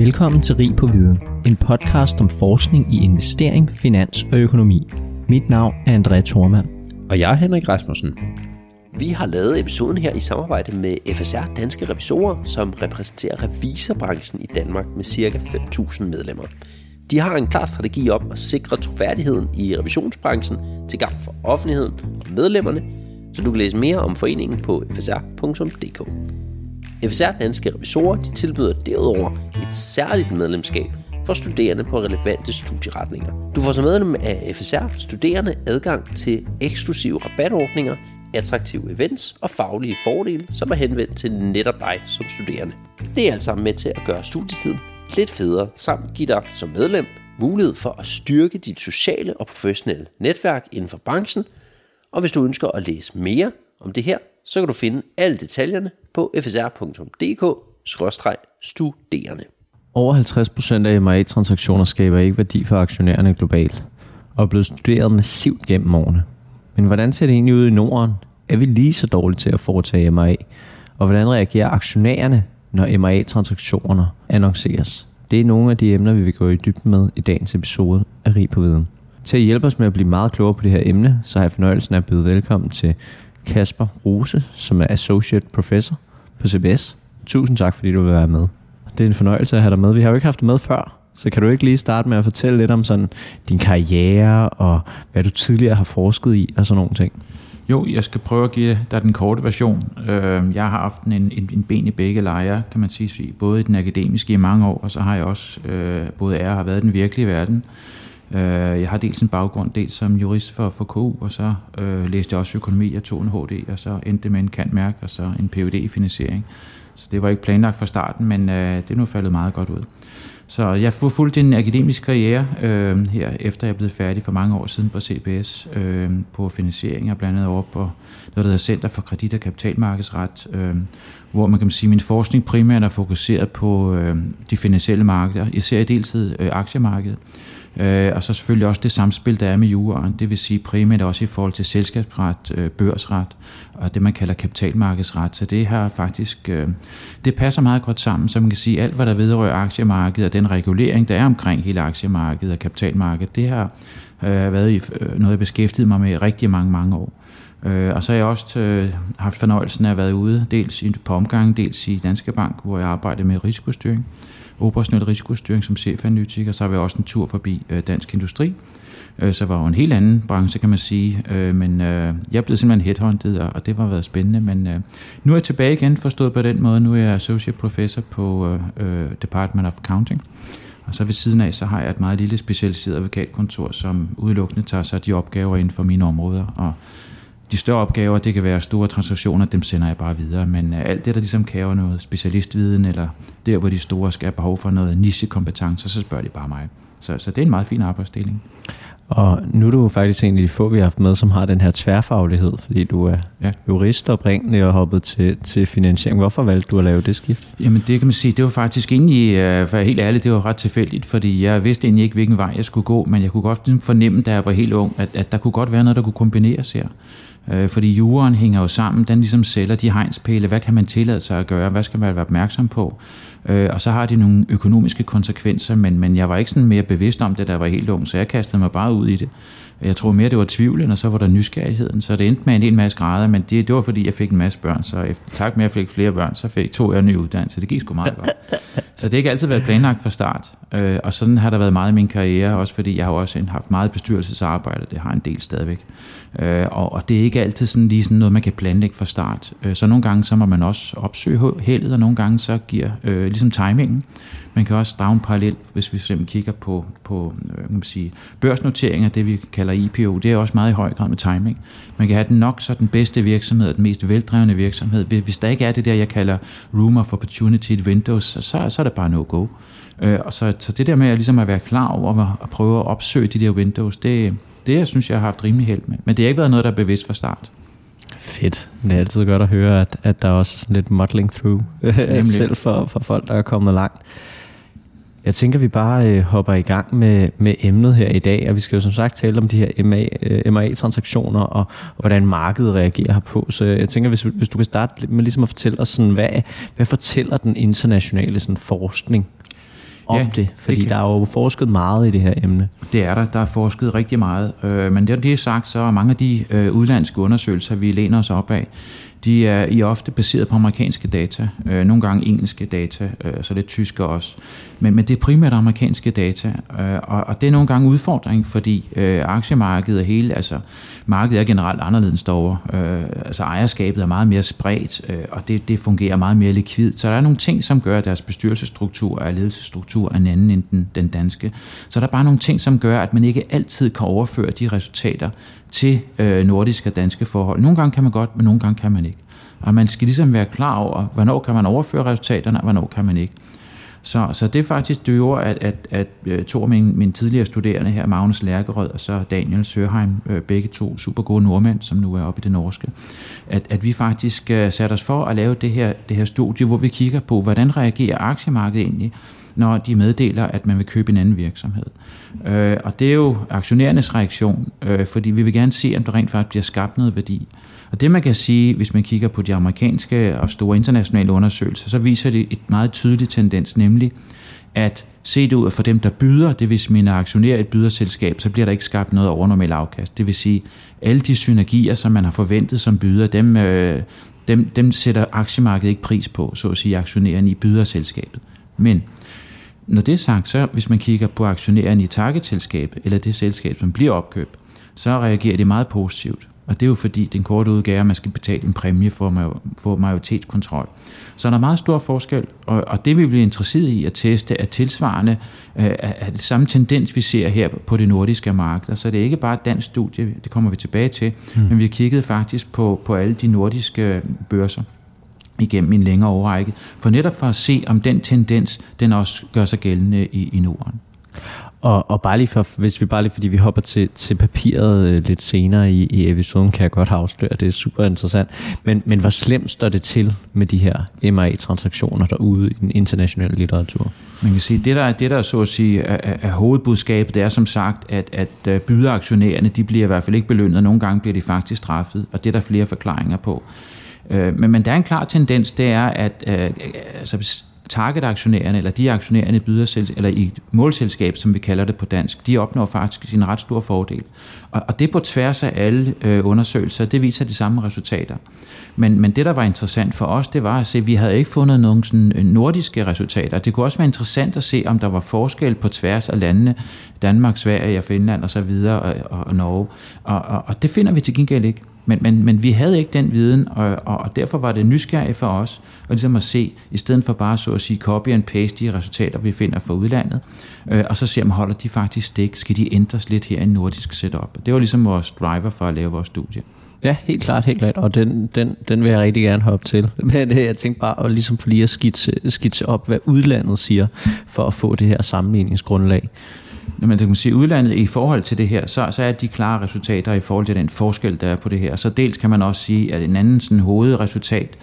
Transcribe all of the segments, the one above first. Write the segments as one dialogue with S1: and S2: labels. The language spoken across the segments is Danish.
S1: Velkommen til Rig på Viden, en podcast om forskning i investering, finans og økonomi. Mit navn er André Thormand.
S2: Og jeg er Henrik Rasmussen.
S3: Vi har lavet episoden her i samarbejde med FSR Danske Revisorer, som repræsenterer revisorbranchen i Danmark med ca. 5.000 medlemmer. De har en klar strategi om at sikre troværdigheden i revisionsbranchen til gavn for offentligheden og medlemmerne, så du kan læse mere om foreningen på fsr.dk. FSR Danske Revisorer de tilbyder derudover et særligt medlemskab for studerende på relevante studieretninger. Du får som medlem af FSR studerende adgang til eksklusive rabatordninger, attraktive events og faglige fordele, som er henvendt til netop dig som studerende. Det er alt sammen med til at gøre studietiden lidt federe, samt give dig som medlem mulighed for at styrke dit sociale og professionelle netværk inden for branchen. Og hvis du ønsker at læse mere om det her, så kan du finde alle detaljerne på fsr.dk-studerende.
S1: Over 50% af M&A-transaktioner skaber ikke værdi for aktionærerne globalt, og er blevet studeret massivt gennem årene. Men hvordan ser det egentlig ud i Norden? Er vi lige så dårlige til at foretage M&A? Og hvordan reagerer aktionærerne, når M&A-transaktionerne annonceres? Det er nogle af de emner, vi vil gå i dybden med i dagens episode af Rig på Viden. Til at hjælpe os med at blive meget klogere på det her emne, så har jeg fornøjelsen af at byde velkommen til Kasper Rose, som er Associate Professor på CBS. Tusind tak, fordi du vil være med. Det er en fornøjelse at have dig med. Vi har jo ikke haft dig med før, så kan du ikke lige starte med at fortælle lidt om sådan din karriere og hvad du tidligere har forsket i og sådan nogle ting?
S4: Jo, jeg skal prøve at give dig den korte version. Øhm, jeg har haft en, en, en ben i begge lejre, kan man sige, både i den akademiske i mange år, og så har jeg også øh, både er og har været i den virkelige verden. Øh, jeg har dels en baggrund, dels som jurist for, for KU, og så øh, læste jeg også økonomi, og tog en HD, og så endte med en kantmærk, og så en PhD i finansiering. Så det var ikke planlagt fra starten, men øh, det er nu faldet meget godt ud. Så jeg har fulgt en akademisk karriere øh, her, efter jeg blev færdig for mange år siden på CBS, øh, på finansiering og blandt andet over på noget, der hedder Center for Kredit- og Kapitalmarkedsret, øh, hvor man kan sige, at min forskning primært er fokuseret på øh, de finansielle markeder, især i deltid øh, aktiemarkedet. Øh, og så selvfølgelig også det samspil, der er med juraen, det vil sige primært også i forhold til selskabsret, øh, børsret og det, man kalder kapitalmarkedsret. Så det her faktisk, øh, det passer meget godt sammen, så man kan sige, alt hvad der vedrører aktiemarkedet og den regulering, der er omkring hele aktiemarkedet og kapitalmarkedet, det har øh, været i, øh, noget, jeg beskæftiget mig med rigtig mange, mange år. Øh, og så har jeg også øh, haft fornøjelsen af at være ude, dels på omgangen, dels i Danske Bank, hvor jeg arbejder med risikostyring operationel risikostyring som chefanalytiker, så har vi også en tur forbi øh, Dansk Industri. Øh, så var jo en helt anden branche, kan man sige. Øh, men øh, jeg blev simpelthen headhunted, og, og det var været spændende. Men øh, nu er jeg tilbage igen, forstået på den måde. Nu er jeg associate professor på øh, øh, Department of Accounting. Og så ved siden af, så har jeg et meget lille specialiseret advokatkontor, som udelukkende tager sig af de opgaver inden for mine områder. Og de større opgaver, det kan være store transaktioner, dem sender jeg bare videre. Men uh, alt det, der ligesom kræver noget specialistviden, eller der, hvor de store skal have behov for noget nichekompetence, så spørger de bare mig. Så, så det er en meget fin arbejdsdeling.
S1: Og nu er du faktisk en af de få, vi har haft med, som har den her tværfaglighed, fordi du er ja. jurist oprindeligt og hoppet til, til finansiering. Hvorfor valgte du at lave det skift?
S4: Jamen det kan man sige, det var faktisk egentlig, øh, for helt ærligt, det var ret tilfældigt, fordi jeg vidste egentlig ikke, hvilken vej jeg skulle gå, men jeg kunne godt ligesom fornemme, da jeg var helt ung, at, at der kunne godt være noget, der kunne kombineres her. Øh, fordi juren hænger jo sammen, den ligesom sælger de hegnspæle, hvad kan man tillade sig at gøre, hvad skal man være opmærksom på, øh, og så har de nogle økonomiske konsekvenser, men, men jeg var ikke sådan mere bevidst om det, da jeg var helt ung, så jeg kastede mig bare ud i det. Jeg tror mere, det var tvivlen, og så var der nysgerrigheden. Så det endte med en hel masse grader, men det, det var fordi, jeg fik en masse børn. Så efter, tak med, at jeg fik flere børn, så fik, tog jeg en ny uddannelse. Det gik sgu meget godt. Så det har ikke altid været planlagt fra start. Øh, og sådan har der været meget i min karriere, også fordi jeg har også haft meget bestyrelsesarbejde. Det har en del stadigvæk. Øh, og, og det er ikke altid sådan lige sådan noget, man kan planlægge fra start. Øh, så nogle gange så må man også opsøge heldet, og nogle gange så giver øh, ligesom timingen. Man kan også drage en parallel, hvis vi simpelthen kigger på, på øh, kan man sige, børsnoteringer, det vi kalder IPO, det er også meget i høj grad med timing. Man kan have den nok så den bedste virksomhed, den mest veldrevne virksomhed. Hvis der ikke er det der, jeg kalder room of opportunity windows, så, så er det bare no-go. Øh, og så, så det der med at, ligesom at være klar over at prøve at opsøge de der windows, det, det jeg synes jeg har haft rimelig held med. Men det har ikke været noget, der er bevidst fra start.
S1: Fedt. Det er altid godt at høre, at, at der også er sådan lidt modeling through selv for, for folk, der er kommet langt. Jeg tænker, vi bare øh, hopper i gang med, med emnet her i dag, og vi skal jo som sagt tale om de her MA, øh, MA-transaktioner og, og hvordan markedet reagerer herpå. Så jeg tænker, hvis, hvis du kan starte med ligesom at fortælle os, sådan, hvad, hvad fortæller den internationale sådan, forskning om
S4: Ja,
S1: det? Fordi
S4: det kan-
S1: der er jo forsket meget i det her emne.
S4: Det er der. Der er forsket rigtig meget. Øh, men det, det er sagt, så er mange af de øh, udlandske undersøgelser, vi læner os op af, de er i ofte baseret på amerikanske data. Øh, nogle gange engelske data, øh, så lidt tyske også. Men, men det er primært amerikanske data. Øh, og, og det er nogle gange en udfordring, fordi øh, aktiemarkedet er hele, altså markedet er generelt anderledes derovre. Øh, altså ejerskabet er meget mere spredt, øh, og det, det fungerer meget mere likvidt. Så der er nogle ting, som gør, at deres bestyrelsesstruktur og ledelsesstruktur er en anden end den, den danske. Så der er bare nogle ting, som gør, at man ikke altid kan overføre de resultater til øh, nordiske og danske forhold. Nogle gange kan man godt, men nogle gange kan man ikke. Og man skal ligesom være klar over, hvornår kan man overføre resultaterne, og hvornår kan man ikke. Så, så det er faktisk det gjorde, at, at, at øh, to af mine, mine tidligere studerende her, Magnus Lærkerød og så Daniel Sørheim, øh, begge to super gode nordmænd, som nu er oppe i det norske, at, at vi faktisk øh, satte os for at lave det her, det her studie, hvor vi kigger på, hvordan reagerer aktiemarkedet egentlig, når de meddeler, at man vil købe en anden virksomhed. Øh, og det er jo aktionærernes reaktion, øh, fordi vi vil gerne se, om der rent faktisk bliver skabt noget værdi. Og det man kan sige, hvis man kigger på de amerikanske og store internationale undersøgelser, så viser det et meget tydeligt tendens, nemlig at se det ud for dem, der byder, det vil sige mine aktionærer et byderselskab, så bliver der ikke skabt noget overnormalt afkast. Det vil sige, alle de synergier, som man har forventet som byder, dem, øh, dem, dem sætter aktiemarkedet ikke pris på, så at sige aktionærerne i byderselskabet. Men når det er sagt, så hvis man kigger på aktionærerne i targetselskabet, eller det selskab, som bliver opkøbt, så reagerer det meget positivt. Og det er jo fordi, den korte udgave er, at man skal betale en præmie for at få majoritetskontrol. Så der er meget stor forskel, og, og det vi bliver interesseret i at teste er tilsvarende øh, er det samme tendens, vi ser her på det nordiske marked. Så det er ikke bare et dansk studie, det kommer vi tilbage til, mm. men vi har kigget faktisk på, på alle de nordiske børser igennem en længere overrække, for netop for at se, om den tendens, den også gør sig gældende i, i Norden.
S1: Og, og bare lige for, hvis vi bare lige, fordi vi hopper til, til papiret øh, lidt senere i, i episoden, kan jeg godt afsløre, det er super interessant. Men, men hvor slemt står det til med de her MRA-transaktioner derude i den internationale litteratur?
S4: Man kan sige, det der, det der så at sige er, er hovedbudskabet, det er som sagt, at, at øh, byderaktionærerne, de bliver i hvert fald ikke belønnet, nogle gange bliver de faktisk straffet, og det er der flere forklaringer på. Øh, men, men der er en klar tendens, det er, at øh, altså, targetaktionærerne, eller de aktionærerne i, bydersel, eller i målselskab, som vi kalder det på dansk, de opnår faktisk en ret stor fordel. Og, og det på tværs af alle øh, undersøgelser, det viser de samme resultater. Men, men det, der var interessant for os, det var at se, at vi havde ikke fundet nogen sådan øh, nordiske resultater. Det kunne også være interessant at se, om der var forskel på tværs af landene, Danmark, Sverige og Finland og så videre, og, og, og Norge. Og, og, og det finder vi til gengæld ikke. Men, men, men vi havde ikke den viden, og, og derfor var det nysgerrigt for os, at, ligesom at se, i stedet for bare så at sige copy and paste de resultater, vi finder fra udlandet, øh, og så se, om holder de faktisk stik, skal de ændres lidt her i nordisk setup. Det var ligesom vores driver for at lave vores studie.
S1: Ja, helt klart, helt klart. Og den, den, den vil jeg rigtig gerne hoppe til. Men øh, jeg tænkte bare at ligesom for lige at skitse, skitse op, hvad udlandet siger, for at få det her sammenligningsgrundlag.
S4: Når man kan sige udlandet i forhold til det her, så, så er de klare resultater i forhold til den forskel, der er på det her. Så dels kan man også sige, at en anden sådan hovedresultat,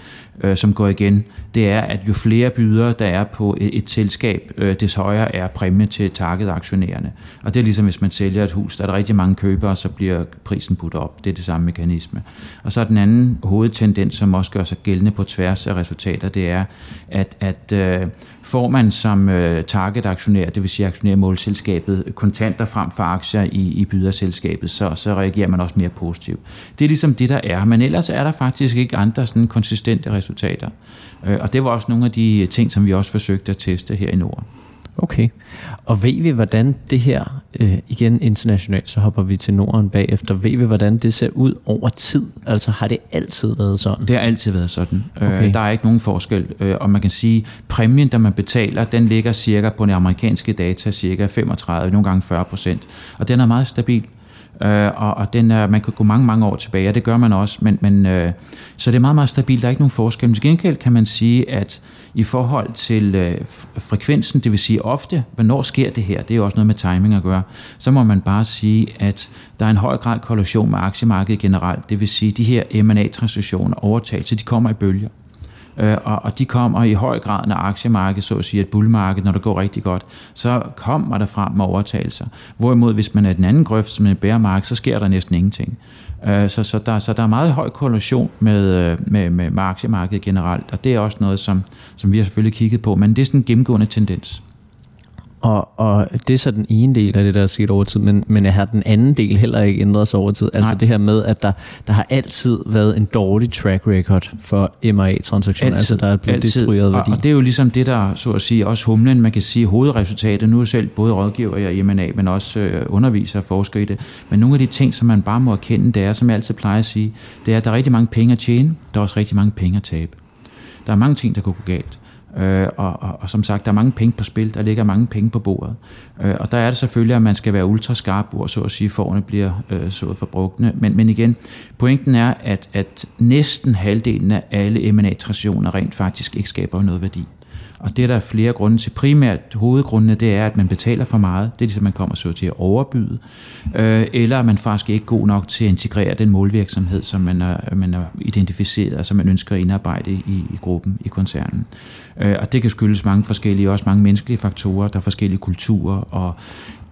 S4: øh, som går igen, det er, at jo flere bydere, der er på et, et selskab, øh, des højere er præmie til target-aktionærerne. Og det er ligesom, hvis man sælger et hus, der er der rigtig mange købere, så bliver prisen budt op. Det er det samme mekanisme. Og så er den anden hovedtendens, som også gør sig gældende på tværs af resultater, det er, at, at øh, får man som øh, target-aktionær, det vil sige aktionærmålselskabet, kontanter frem for aktier i, i byderselskabet, så, så reagerer man også mere positivt. Det er ligesom det, der er. Men ellers er der faktisk ikke andre sådan konsistente resultater. Øh, og det var også nogle af de ting, som vi også forsøgte at teste her i Norden.
S1: Okay. Og ved vi, hvordan det her, øh, igen internationalt, så hopper vi til Norden bagefter, ved vi, hvordan det ser ud over tid? Altså har det altid været sådan?
S4: Det har altid været sådan.
S1: Okay.
S4: Øh, der er ikke nogen forskel. Øh, og man kan sige, præmien, der man betaler, den ligger cirka på den amerikanske data, cirka 35, nogle gange 40 procent. Og den er meget stabil. Øh, og, og den er, man kan gå mange, mange år tilbage, og det gør man også, men, men øh, så det er meget, meget stabilt, der er ikke nogen forskel. Men til gengæld kan man sige, at i forhold til øh, frekvensen, det vil sige ofte, hvornår sker det her, det er jo også noget med timing at gøre, så må man bare sige, at der er en høj grad korrelation med aktiemarkedet generelt, det vil sige, de her M&A-transaktioner, overtagelse, de kommer i bølger. Øh, og, og de kommer i høj grad, når aktiemarkedet, så at sige et bullmarked, når det går rigtig godt, så kommer der frem med overtagelser. Hvorimod, hvis man er den anden grøft, som er et bæremarked, så sker der næsten ingenting. Øh, så, så, der, så der er meget høj korrelation med, med, med, med aktiemarkedet generelt, og det er også noget, som, som vi har selvfølgelig kigget på, men det er sådan en gennemgående tendens.
S1: Og, og det er så den ene del af det, der er sket over tid, men, men har den anden del heller ikke ændret sig over tid? Altså
S4: Nej.
S1: det her med, at der, der har altid været en dårlig track record for MRA-transaktioner, altså der er blevet destrueret
S4: og,
S1: værdi.
S4: og det er jo ligesom det, der så at sige også humlen, man kan sige hovedresultatet. Nu er jeg selv både rådgiver i M&A, men også øh, underviser og forsker i det. Men nogle af de ting, som man bare må erkende, det er, som jeg altid plejer at sige, det er, at der er rigtig mange penge at tjene, der er også rigtig mange penge at tabe. Der er mange ting, der kunne gå galt. Øh, og, og, og som sagt, der er mange penge på spil, der ligger mange penge på bordet. Øh, og der er det selvfølgelig, at man skal være ultra skarp, hvor så at sige, forerne bliver øh, sået for brugtene. Men, men igen, pointen er, at, at næsten halvdelen af alle M&A-transaktioner rent faktisk ikke skaber noget værdi. Og det er der flere grunde til. Primært hovedgrundene, det er, at man betaler for meget. Det er ligesom, man kommer så til at overbyde. Øh, eller at man faktisk ikke god nok til at integrere den målvirksomhed, som man har, man er identificeret, og som man ønsker at indarbejde i, i gruppen, i koncernen. Øh, og det kan skyldes mange forskellige, også mange menneskelige faktorer. Der er forskellige kulturer og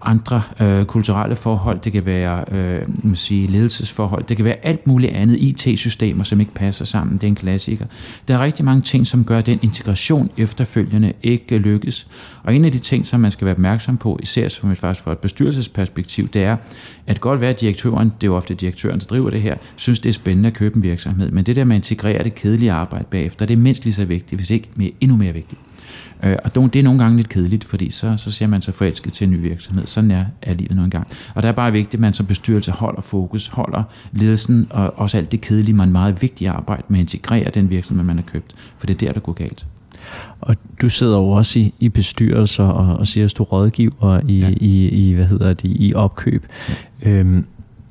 S4: andre øh, kulturelle forhold, det kan være øh, man sige, ledelsesforhold, det kan være alt muligt andet, IT-systemer, som ikke passer sammen, det er en klassiker. Der er rigtig mange ting, som gør den integration efterfølgende ikke lykkes. Og en af de ting, som man skal være opmærksom på, især som et, faktisk fra et bestyrelsesperspektiv, det er, at godt være, at direktøren, det er jo ofte direktøren, der driver det her, synes, det er spændende at købe en virksomhed, men det der med at integrere det kedelige arbejde bagefter, det er mindst lige så vigtigt, hvis ikke mere, endnu mere vigtigt. Øh, og det er nogle gange lidt kedeligt, fordi så, så ser man sig forelsket til en ny virksomhed. Sådan er, er livet nu engang. Og der er bare vigtigt, at man som bestyrelse holder fokus, holder ledelsen og også alt det kedelige, man meget vigtigt arbejde med at integrere den virksomhed, man har købt. For det er der, der går galt.
S1: Og du sidder jo også i, i bestyrelser og, og siger, at du rådgiver i, ja. i, i, hvad hedder det, i opkøb. Ja. Øhm,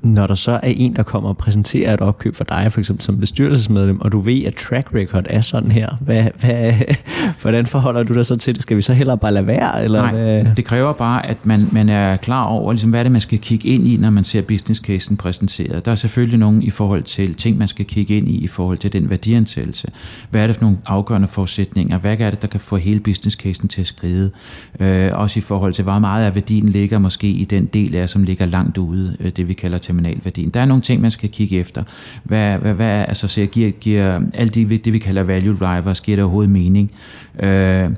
S1: når der så er en, der kommer og præsenterer et opkøb for dig, for eksempel som bestyrelsesmedlem, og du ved, at track record er sådan her, hvad, hvad, hvordan forholder du dig så til det? Skal vi så hellere bare lade være? Eller
S4: Nej,
S1: hvad?
S4: det kræver bare, at man, man er klar over, ligesom, hvad er det, man skal kigge ind i, når man ser business casen præsenteret. Der er selvfølgelig nogen i forhold til ting, man skal kigge ind i, i forhold til den værdiansættelse. Hvad er det for nogle afgørende forudsætninger? Hvad er det, der kan få hele business casen til at skride? Øh, også i forhold til, hvor meget af værdien ligger måske i den del af, som ligger langt ude, øh, det vi kalder terminalværdien. Der er nogle ting, man skal kigge efter. Hvad, hvad, hvad altså, så giver, giver alt det, det, vi kalder value drivers, giver det overhovedet mening? Øh,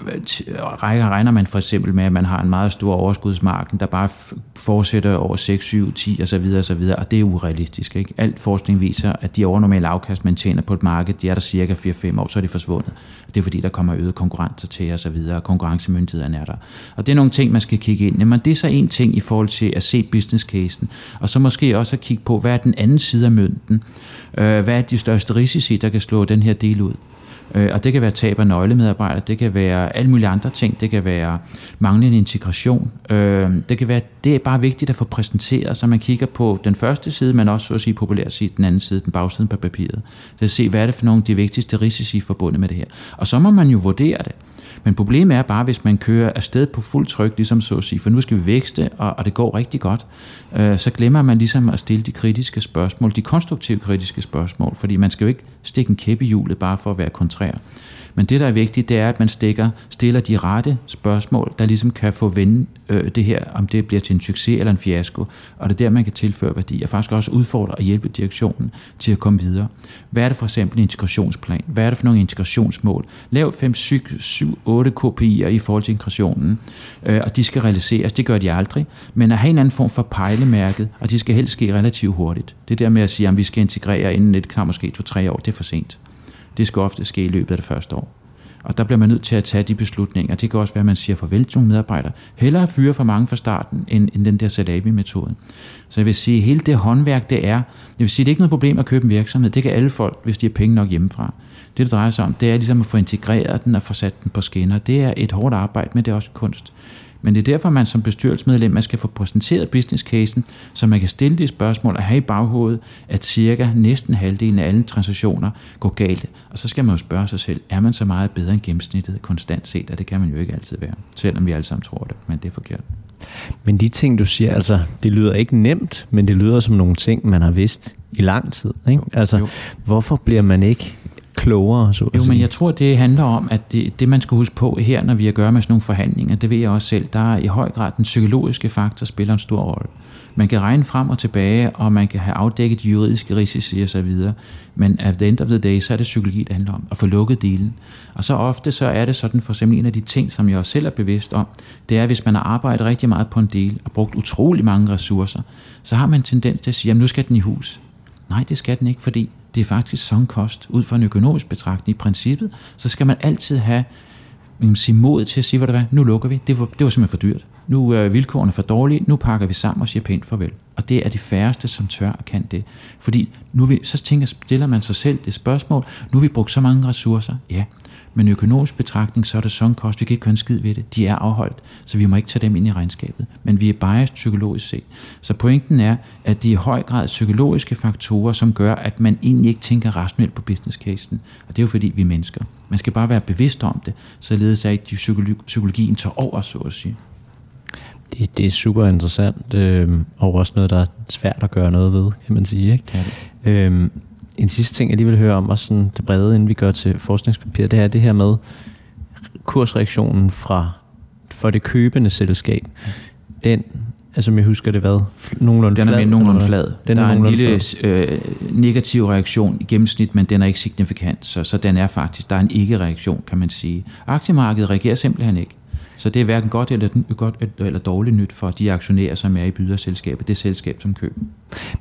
S4: Øh, rækker regner man for eksempel med, at man har en meget stor overskudsmarken, der bare fortsætter over 6, 7, 10 osv. osv. Og det er urealistisk. Ikke? Alt forskning viser, at de overnormale afkast, man tjener på et marked, de er der cirka 4-5 år, så er de forsvundet. Det er fordi, der kommer øget konkurrencer til osv., og og konkurrencemyndighederne er der. Og det er nogle ting, man skal kigge ind i. Men det er så en ting i forhold til at se business casen, og så måske også at kigge på, hvad er den anden side af mønten? Øh, hvad er de største risici, der kan slå den her del ud? Øh, og det kan være tab af nøglemedarbejdere, det kan være alle mulige andre ting, det kan være manglende integration. Øh, det kan være, det er bare vigtigt at få præsenteret, så man kigger på den første side, men også så at sige populært sige den anden side, den bagsiden på papiret. Det at se, hvad er det for nogle af de vigtigste risici forbundet med det her. Og så må man jo vurdere det. Men problemet er bare, hvis man kører afsted på fuld tryk, ligesom så at sige, for nu skal vi vækste, og, og det går rigtig godt, øh, så glemmer man ligesom at stille de kritiske spørgsmål, de konstruktive kritiske spørgsmål, fordi man skal jo ikke stikke en kæppe i hjulet bare for at være kontrær. Men det, der er vigtigt, det er, at man stikker, stiller de rette spørgsmål, der ligesom kan få vende øh, det her, om det bliver til en succes eller en fiasko. Og det er der, man kan tilføre værdi, og faktisk også udfordre og hjælpe direktionen til at komme videre. Hvad er det for eksempel en integrationsplan? Hvad er det for nogle integrationsmål? Lav 5, 7, 7 8 KPI'er i forhold til integrationen, øh, og de skal realiseres. Det gør de aldrig. Men at have en anden form for pejlemærket, og de skal helst ske relativt hurtigt. Det der med at sige, at vi skal integrere inden et, kan måske 2-3 år, det er for sent. Det skal ofte ske i løbet af det første år. Og der bliver man nødt til at tage de beslutninger. Det kan også være, at man siger farvel til nogle medarbejdere. Hellere fyre for mange fra starten, end, end den der salami-metode. Så jeg vil sige, at hele det håndværk, det er, jeg vil sige, det er ikke noget problem at købe en virksomhed. Det kan alle folk, hvis de har penge nok hjemmefra. Det, det drejer sig om, det er ligesom at få integreret den og få sat den på skinner. Det er et hårdt arbejde, men det er også kunst. Men det er derfor, man som bestyrelsesmedlem man skal få præsenteret business casen, så man kan stille de spørgsmål og have i baghovedet, at cirka næsten halvdelen af alle transaktioner går galt. Og så skal man jo spørge sig selv, er man så meget bedre end gennemsnittet konstant set? Og det kan man jo ikke altid være, selvom vi alle sammen tror det, men det er forkert.
S1: Men de ting, du siger, altså, det lyder ikke nemt, men det lyder som nogle ting, man har vidst i lang tid. Ikke?
S4: Jo,
S1: altså,
S4: jo.
S1: hvorfor bliver man ikke klogere, så at
S4: Jo, men jeg tror, det handler om, at det, det man skal huske på her, når vi har at gøre med sådan nogle forhandlinger, det ved jeg også selv, der er i høj grad den psykologiske faktor spiller en stor rolle. Man kan regne frem og tilbage, og man kan have afdækket de juridiske risici og så videre, men at the end of the day, så er det psykologi, det handler om, at få lukket dealen. Og så ofte så er det sådan, for eksempel en af de ting, som jeg også selv er bevidst om, det er, hvis man har arbejdet rigtig meget på en del og brugt utrolig mange ressourcer, så har man en tendens til at sige, at nu skal den i hus. Nej, det skal den ikke, fordi det er faktisk sådan kost. Ud fra en økonomisk betragtning i princippet, så skal man altid have man kan sige, mod til at sige, hvad det var, nu lukker vi. Det var, det var simpelthen for dyrt. Nu er vilkårene for dårlige, nu pakker vi sammen og siger pænt farvel. Og det er de færreste, som tør og kan det. Fordi nu vi, så tænker, stiller man sig selv det spørgsmål, nu har vi brugt så mange ressourcer. Ja, men økonomisk betragtning, så er det sådan kost, vi kan ikke gøre en skid ved det. De er afholdt, så vi må ikke tage dem ind i regnskabet. Men vi er biased psykologisk set. Så pointen er, at de er i høj grad psykologiske faktorer, som gør, at man egentlig ikke tænker rationelt på business casen. Og det er jo fordi, vi er mennesker. Man skal bare være bevidst om det, således at ikke psykologi, psykologien tager over, så at sige.
S1: Det, det er super interessant, øh, og også noget, der er svært at gøre noget ved, kan man sige. Ikke?
S4: Er det.
S1: Øhm, en sidste ting, jeg lige vil høre om, også sådan det brede, inden vi går til forskningspapir, det er det her med kursreaktionen fra for det købende selskab. Den, altså som jeg husker det hvad, nogenlunde
S4: Den er
S1: flad,
S4: med nogenlunde flad. Den der er en
S1: nogenlunde
S4: lille
S1: flad.
S4: øh, negativ reaktion i gennemsnit, men den er ikke signifikant, så, så den er faktisk, der er en ikke-reaktion, kan man sige. Aktiemarkedet reagerer simpelthen ikke. Så det er hverken godt eller, godt eller dårligt nyt for de aktionærer, som er i byderselskabet, det selskab, som køber.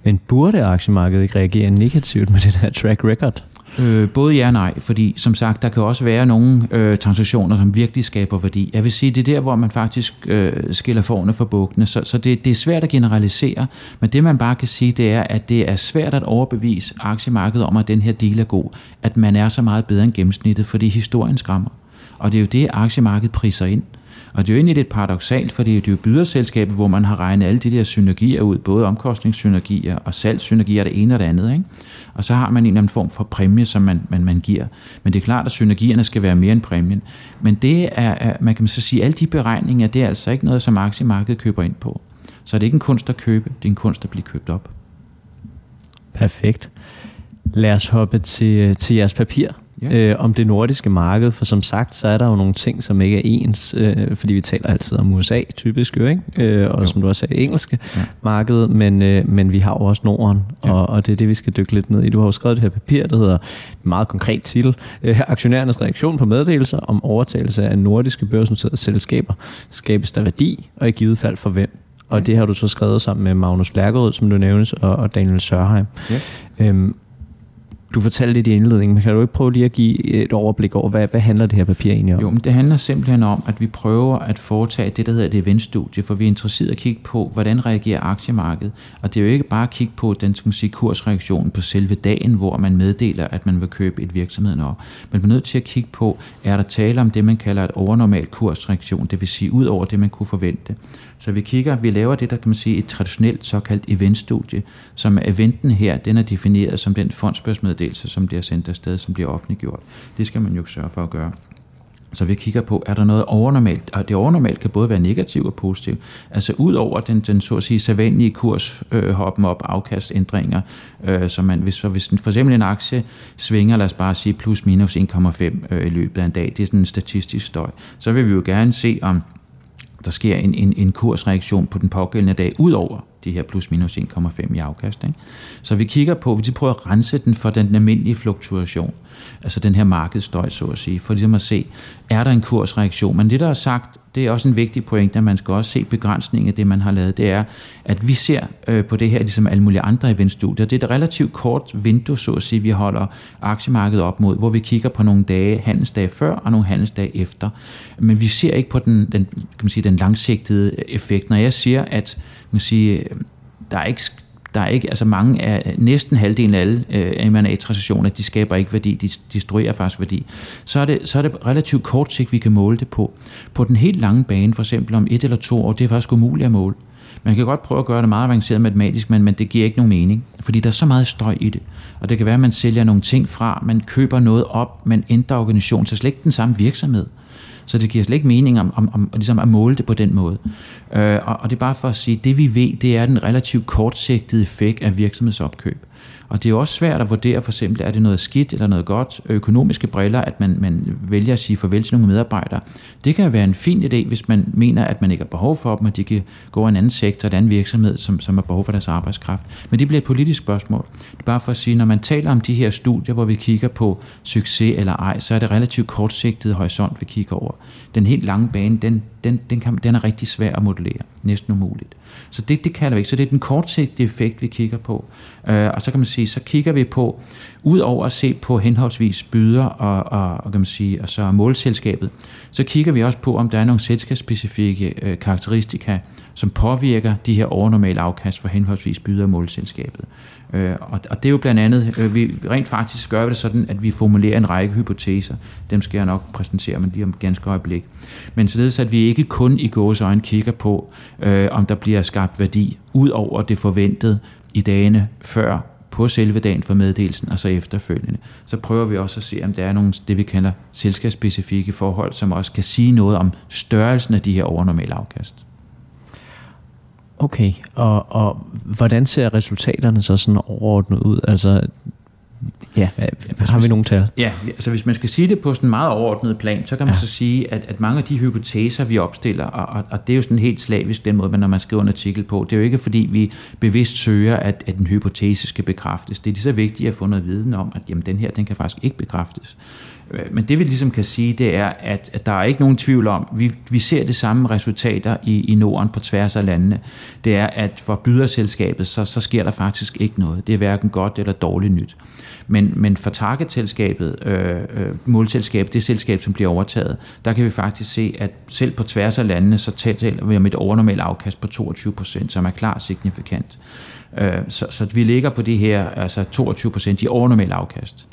S1: Men burde aktiemarkedet ikke reagere negativt med den her track record?
S4: Øh, både ja og nej, fordi som sagt, der kan også være nogle øh, transaktioner, som virkelig skaber værdi. Jeg vil sige, det er der, hvor man faktisk øh, skiller forne for bukkene, så, så det, det er svært at generalisere, men det man bare kan sige, det er, at det er svært at overbevise aktiemarkedet om, at den her deal er god, at man er så meget bedre end gennemsnittet, fordi historien skræmmer. Og det er jo det, aktiemarkedet priser ind. Og det er jo egentlig lidt paradoxalt, for det er jo byderselskabet, hvor man har regnet alle de der synergier ud, både omkostningssynergier og salgssynergier, det ene og det andet. Ikke? Og så har man en eller anden form for præmie, som man, man, man giver. Men det er klart, at synergierne skal være mere end præmien. Men det er, er, man kan så sige, alle de beregninger, det er altså ikke noget, som aktiemarkedet køber ind på. Så det er ikke en kunst at købe, det er en kunst at blive købt op.
S1: Perfekt. Lad os hoppe til, til jeres papir
S4: Ja.
S1: øh, om det nordiske marked, for som sagt, så er der jo nogle ting, som ikke er ens, øh, fordi vi taler altid om USA, typisk jo, ikke? Øh, og
S4: Jo.
S1: som du også sagde, engelske
S4: Ja.
S1: marked, men, øh, men vi har jo også Norden,
S4: Ja.
S1: og, og det er det, vi skal dykke lidt ned i. Du har jo skrevet det her papir, der hedder en meget konkret titel, øh, Aktionærernes reaktion på meddelelser om overtagelse af nordiske børsnoterede selskaber. Skabes der værdi, og i givet fald for hvem? Og det har du så skrevet sammen med Magnus Lærkerød, som du nævnes, og, og Daniel Sørheim.
S4: Ja.
S1: Øhm, du fortalte lidt i indledningen, men kan du ikke prøve lige at give et overblik over, hvad, hvad handler det her papir egentlig om?
S4: Jo, men det handler simpelthen om, at vi prøver at foretage det, der hedder et eventstudie, for vi er interesseret at kigge på, hvordan reagerer aktiemarkedet. Og det er jo ikke bare at kigge på den skal man sige, kursreaktion på selve dagen, hvor man meddeler, at man vil købe et virksomhed op. Men man er nødt til at kigge på, er der tale om det, man kalder et overnormal kursreaktion, det vil sige ud over det, man kunne forvente. Så vi kigger, vi laver det, der kan man sige, et traditionelt såkaldt eventstudie, som eventen her, den er defineret som den fondsbørsmeddelelse, som bliver sendt afsted, som bliver offentliggjort. Det skal man jo sørge for at gøre. Så vi kigger på, er der noget overnormalt, og det overnormalt kan både være negativt og positivt. Altså ud over den, den så at sige sædvanlige kurs, øh, hoppen op, afkastændringer, øh, som man, hvis, hvis for eksempel en aktie svinger, lad os bare sige plus minus 1,5 øh, i løbet af en dag, det er sådan en statistisk støj, så vil vi jo gerne se, om der sker en, en, en kursreaktion på den pågældende dag, ud over de her plus minus 1,5 i afkast. Ikke? Så vi kigger på, vi prøver at rense den for den almindelige fluktuation, altså den her markedsstøj, så at sige, for ligesom at se, er der en kursreaktion? Men det, der er sagt, det er også en vigtig point, at man skal også se begrænsningen af det, man har lavet. Det er, at vi ser øh, på det her, ligesom alle mulige andre eventstudier. Det er et relativt kort vindue, så at sige, vi holder aktiemarkedet op mod, hvor vi kigger på nogle dage, handelsdage før og nogle handelsdage efter. Men vi ser ikke på den, den, kan man sige, den langsigtede effekt. Når jeg siger, at man sige, øh, der er ikke der er ikke, altså mange af, næsten halvdelen af alle øh, M&A-transaktioner, de skaber ikke værdi, de destruerer faktisk værdi. Så er, det, så er det relativt kort sigt, vi kan måle det på. På den helt lange bane, for eksempel om et eller to år, det er faktisk umuligt at måle. Man kan godt prøve at gøre det meget avanceret matematisk, men, men det giver ikke nogen mening, fordi der er så meget støj i det. Og det kan være, at man sælger nogle ting fra, man køber noget op, man ændrer organisationen til slet ikke den samme virksomhed. Så det giver slet ikke mening om, om, om ligesom at måle det på den måde. Øh, og, og det er bare for at sige, det vi ved, det er den relativt kortsigtede effekt af virksomhedsopkøb. Og det er også svært at vurdere for eksempel, er det noget skidt eller noget godt, økonomiske briller, at man, man vælger at sige farvel til nogle medarbejdere. Det kan være en fin idé, hvis man mener, at man ikke har behov for dem, og de kan gå i en anden sektor, en anden virksomhed, som, som har behov for deres arbejdskraft. Men det bliver et politisk spørgsmål. Det er bare for at sige, når man taler om de her studier, hvor vi kigger på succes eller ej, så er det relativt kortsigtet horisont, vi kigger over. Den helt lange bane, den, den, den, kan, den er rigtig svær at modellere. Næsten umuligt. Så det, det kalder vi ikke. Så det er den kortsigtede effekt, vi kigger på. Øh, og så kan man sige, så kigger vi på, udover at se på henholdsvis byder og, og, og kan man sige, og så målselskabet, så kigger vi også på, om der er nogle selskabsspecifikke øh, karakteristika, som påvirker de her overnormale afkast for henholdsvis byder og målselskabet. Øh, og, og det er jo blandt andet, øh, vi rent faktisk gør det sådan, at vi formulerer en række hypoteser. Dem skal jeg nok præsentere, men lige om ganske øjeblik. Men således, at vi ikke kun i gåsøjne kigger på, øh, om der bliver skabt værdi, ud over det forventede i dagene før på selve dagen for meddelelsen, og så efterfølgende. Så prøver vi også at se, om der er nogle, det vi kalder selskabsspecifikke forhold, som også kan sige noget om størrelsen af de her overnormale afkast.
S1: Okay, og, og hvordan ser resultaterne så sådan overordnet ud? Altså, ja, har vi nogle tal?
S4: Ja, altså hvis man skal sige det på sådan en meget overordnet plan, så kan man ja. så sige, at, at mange af de hypoteser, vi opstiller, og, og, og det er jo sådan helt slavisk den måde, når man skriver en artikel på, det er jo ikke fordi, vi bevidst søger, at, at en hypotese skal bekræftes. Det er lige så vigtigt at få noget viden om, at jamen, den her, den kan faktisk ikke bekræftes. Øh, men det vi ligesom kan sige, det er, at, at der er ikke nogen tvivl om, vi, vi ser det samme resultater i, i Norden på tværs af landene. Det er, at for byderselskabet, så, så sker der faktisk ikke noget. Det er hverken godt eller dårligt nyt. Men, men for targetselskabet, øh, øh, målselskabet, det selskab, som bliver overtaget, der kan vi faktisk se, at selv på tværs af landene, så taler vi om et overnormalt afkast på 22 procent, som er klart signifikant. Øh, så, så vi ligger på det her, altså 22 procent i overnormalt afkast.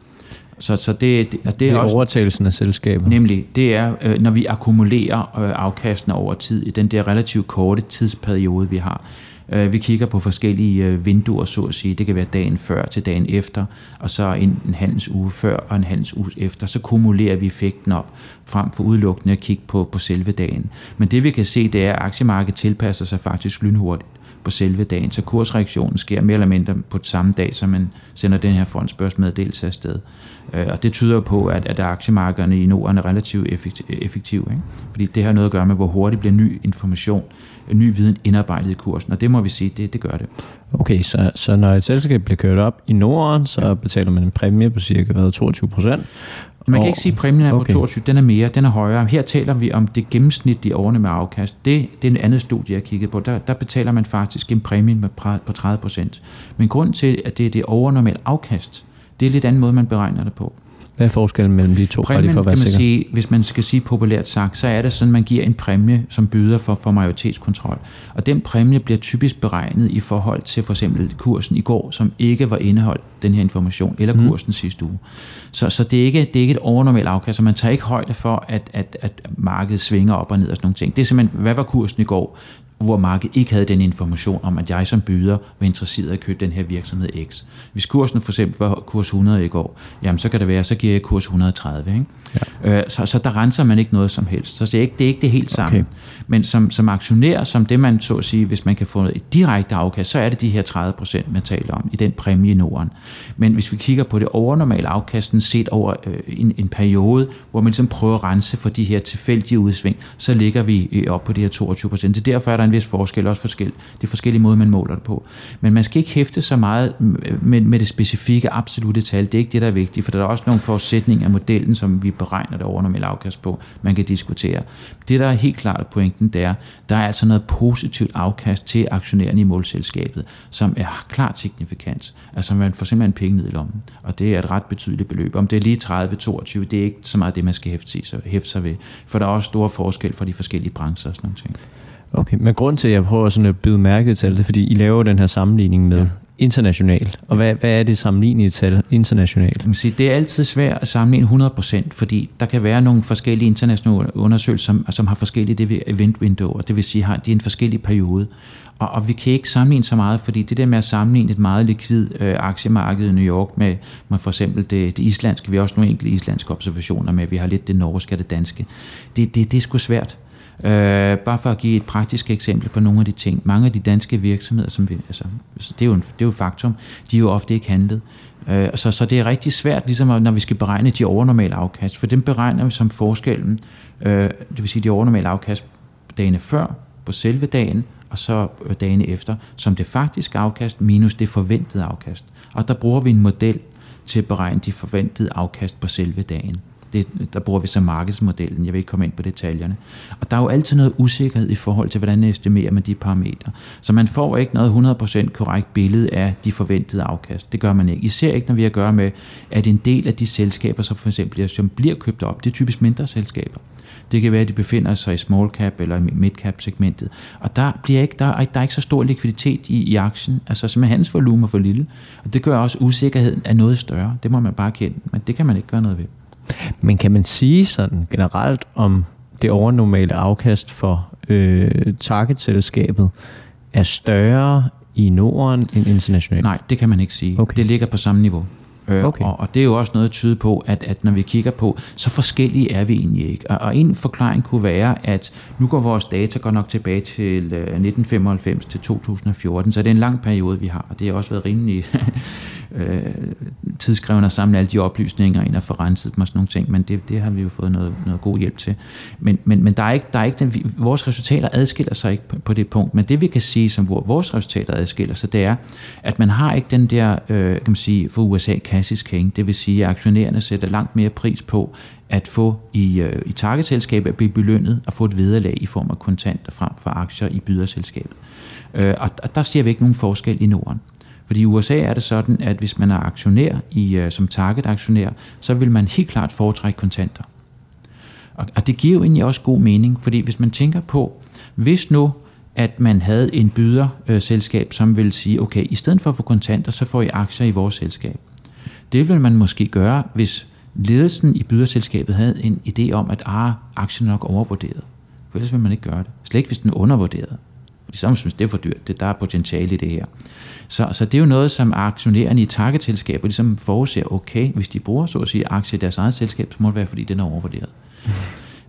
S1: Så, så det, det, det, det er også, overtagelsen af selskabet.
S4: Nemlig, det er, øh, når vi akkumulerer øh, afkastene over tid, i den der relativt korte tidsperiode, vi har. Øh, vi kigger på forskellige øh, vinduer, så at sige. Det kan være dagen før til dagen efter, og så en, en handels uge før og en handels uge efter. Så kumulerer vi effekten op, frem for udelukkende at kigge på, på selve dagen. Men det vi kan se, det er, at aktiemarkedet tilpasser sig faktisk lynhurtigt på selve dagen. Så kursreaktionen sker mere eller mindre på samme dag, som man sender den her fondsbørsmeddelelse afsted. Øh, og det tyder på, at, at aktiemarkederne i Norden er relativt effektive. Ikke? Fordi det har noget at gøre med, hvor hurtigt bliver ny information, ny viden indarbejdet i kursen. Og det må vi sige, det, det gør det.
S1: Okay, så, så når et selskab bliver kørt op i Norden, så ja. betaler man en præmie på cirka 22 procent.
S4: Man kan ikke sige, at præmien er okay. på 22, den er mere, den er højere. Her taler vi om det gennemsnitlige årene med afkast. Det, det er en andet studie, jeg kiggede på. Der, der betaler man faktisk en præmie med, på 30 procent. Men grund til, at det er det overnormale afkast, det er lidt anden måde, man beregner det på.
S1: Hvad er forskellen mellem de to?
S4: Præmien, for at være kan man sige, hvis man skal sige populært sagt, så er det sådan, at man giver en præmie, som byder for, for majoritetskontrol. Og den præmie bliver typisk beregnet i forhold til for eksempel kursen i går, som ikke var indeholdt den her information, eller mm. kursen sidste uge. Så, så det, er ikke, det er ikke et overnormalt afkast, og man tager ikke højde for, at, at, at markedet svinger op og ned og sådan nogle ting. Det er simpelthen, hvad var kursen i går? Hvor markedet ikke havde den information om, at jeg som byder var interesseret i at købe den her virksomhed X. Hvis kursen for eksempel var kurs 100 i går, jamen så kan det være, så giver jeg kurs 130. Ikke? Ja. Øh, så, så der renser man ikke noget som helst. Så det er ikke det, er ikke det helt samme. Okay. Men som, som aktionær, som det man så at sige, hvis man kan få et direkte afkast, så er det de her 30 procent, man taler om i den præmie i Norden. Men hvis vi kigger på det overnormale afkasten set over øh, en, en periode, hvor man ligesom prøver at rense for de her tilfældige udsving, så ligger vi øh, op på de her 22 procent. Det er derfor, er der en vis forskel, også forskel. Det er forskellige måder, man måler det på. Men man skal ikke hæfte så meget øh, med, med det specifikke absolute tal. Det er ikke det, der er vigtigt, for der er også nogle forudsætninger af modellen, som vi beregner det overnormale afkast på, man kan diskutere. Det, der er helt klart pointen, det er, der er altså noget positivt afkast til aktionærerne i målselskabet, som er klart signifikant. Altså man får simpelthen penge ned i lommen, og det er et ret betydeligt beløb. Om det er lige 30-22, det er ikke så meget det, man skal hæfte sig, ved, for der er også store forskel for de forskellige brancher og sådan nogle ting.
S1: Okay, men grund til, at jeg prøver sådan at byde mærke til det, fordi I laver den her sammenligning med internationalt. Og hvad, hvad er det sammenlignelige tal internationalt?
S4: Man sige, det er altid svært at sammenligne 100%, fordi der kan være nogle forskellige internationale undersøgelser, som, som har forskellige det event window, det vil sige, at de er en forskellig periode. Og, og vi kan ikke sammenligne så meget, fordi det der med at sammenligne et meget likvid øh, aktiemarked i New York med, med for eksempel det, det islandske, vi har også nogle enkelte islandske observationer med, vi har lidt det norske og det danske, det, det, det er sgu svært. Øh, bare for at give et praktisk eksempel på nogle af de ting. Mange af de danske virksomheder, som vi, altså, det, er jo en, det er jo et faktum, de er jo ofte ikke handlet. Øh, så, så det er rigtig svært, ligesom når vi skal beregne de overnormale afkast, for dem beregner vi som forskellen, øh, det vil sige de overnormale afkast dagene før, på selve dagen, og så øh, dagene efter, som det faktiske afkast minus det forventede afkast. Og der bruger vi en model til at beregne de forventede afkast på selve dagen. Det, der bruger vi så markedsmodellen. Jeg vil ikke komme ind på detaljerne. Og der er jo altid noget usikkerhed i forhold til, hvordan man estimerer man de parametre. Så man får ikke noget 100% korrekt billede af de forventede afkast. Det gør man ikke. Især ikke, når vi har at gøre med, at en del af de selskaber, som for eksempel som bliver købt op, det er typisk mindre selskaber. Det kan være, at de befinder sig i small cap eller mid cap segmentet. Og der, bliver ikke, der, er, der er ikke så stor likviditet i, i aktien. Altså simpelthen hans volumen er for lille. Og det gør også usikkerheden er noget større. Det må man bare kende. Men det kan man ikke gøre noget ved.
S1: Men kan man sige sådan generelt om det overnormale afkast for øh, targetselskabet er større i Norden end internationalt?
S4: Nej, det kan man ikke sige. Okay. Det ligger på samme niveau. Øh, okay. og, og det er jo også noget at tyde på, at, at når vi kigger på, så forskellige er vi egentlig ikke. Og, og en forklaring kunne være, at nu går vores data godt nok tilbage til 1995 øh, til 2014, så det er en lang periode, vi har, og det har også været rimelig øh, tidskrævende at samle alle de oplysninger ind og få renset dem og sådan nogle ting, men det, det har vi jo fået noget, noget god hjælp til. Men, men, men der er ikke, der er ikke den, vores resultater adskiller sig ikke på, på det punkt, men det vi kan sige, som vores resultater adskiller sig, det er, at man har ikke den der, øh, kan man sige, for USA klassisk king, det vil sige, at aktionærerne sætter langt mere pris på, at få i, øh, i targetselskabet at blive belønnet og få et vederlag i form af kontanter frem for aktier i byderselskabet. Øh, og, og der ser vi ikke nogen forskel i Norden. Fordi i USA er det sådan, at hvis man er aktionær i, øh, som target-aktionær, så vil man helt klart foretrække kontanter. Og, og det giver jo egentlig også god mening, fordi hvis man tænker på, hvis nu at man havde en byderselskab, øh, som vil sige, okay, i stedet for at få kontanter, så får I aktier i vores selskab. Det vil man måske gøre, hvis ledelsen i byderselskabet havde en idé om, at ah, aktien er nok overvurderet. For ellers vil man ikke gøre det. Slet ikke, hvis den er undervurderet. Fordi så synes det er for dyrt. Det, der er potentiale i det her. Så, så det er jo noget, som aktionærerne i targetselskaber ligesom forudser, okay, hvis de bruger så at sige aktier i deres eget selskab, så må det være, fordi den er overvurderet.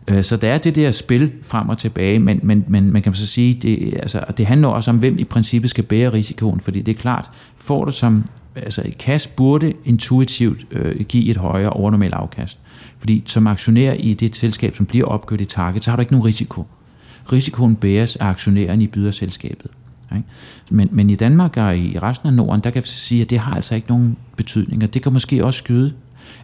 S4: Øh, så der er det der spil frem og tilbage, men, men, men man kan så sige, det, altså, det handler også om, hvem i princippet skal bære risikoen, fordi det er klart, får du som altså et cash burde intuitivt øh, give et højere overnormalt afkast. Fordi som aktionær i det selskab, som bliver opgjort i target, så har du ikke nogen risiko. Risikoen bæres af aktionæren i byderselskabet. Ikke? Men, men i Danmark og i resten af Norden, der kan vi sige, at det har altså ikke nogen betydning, og det kan måske også skyde,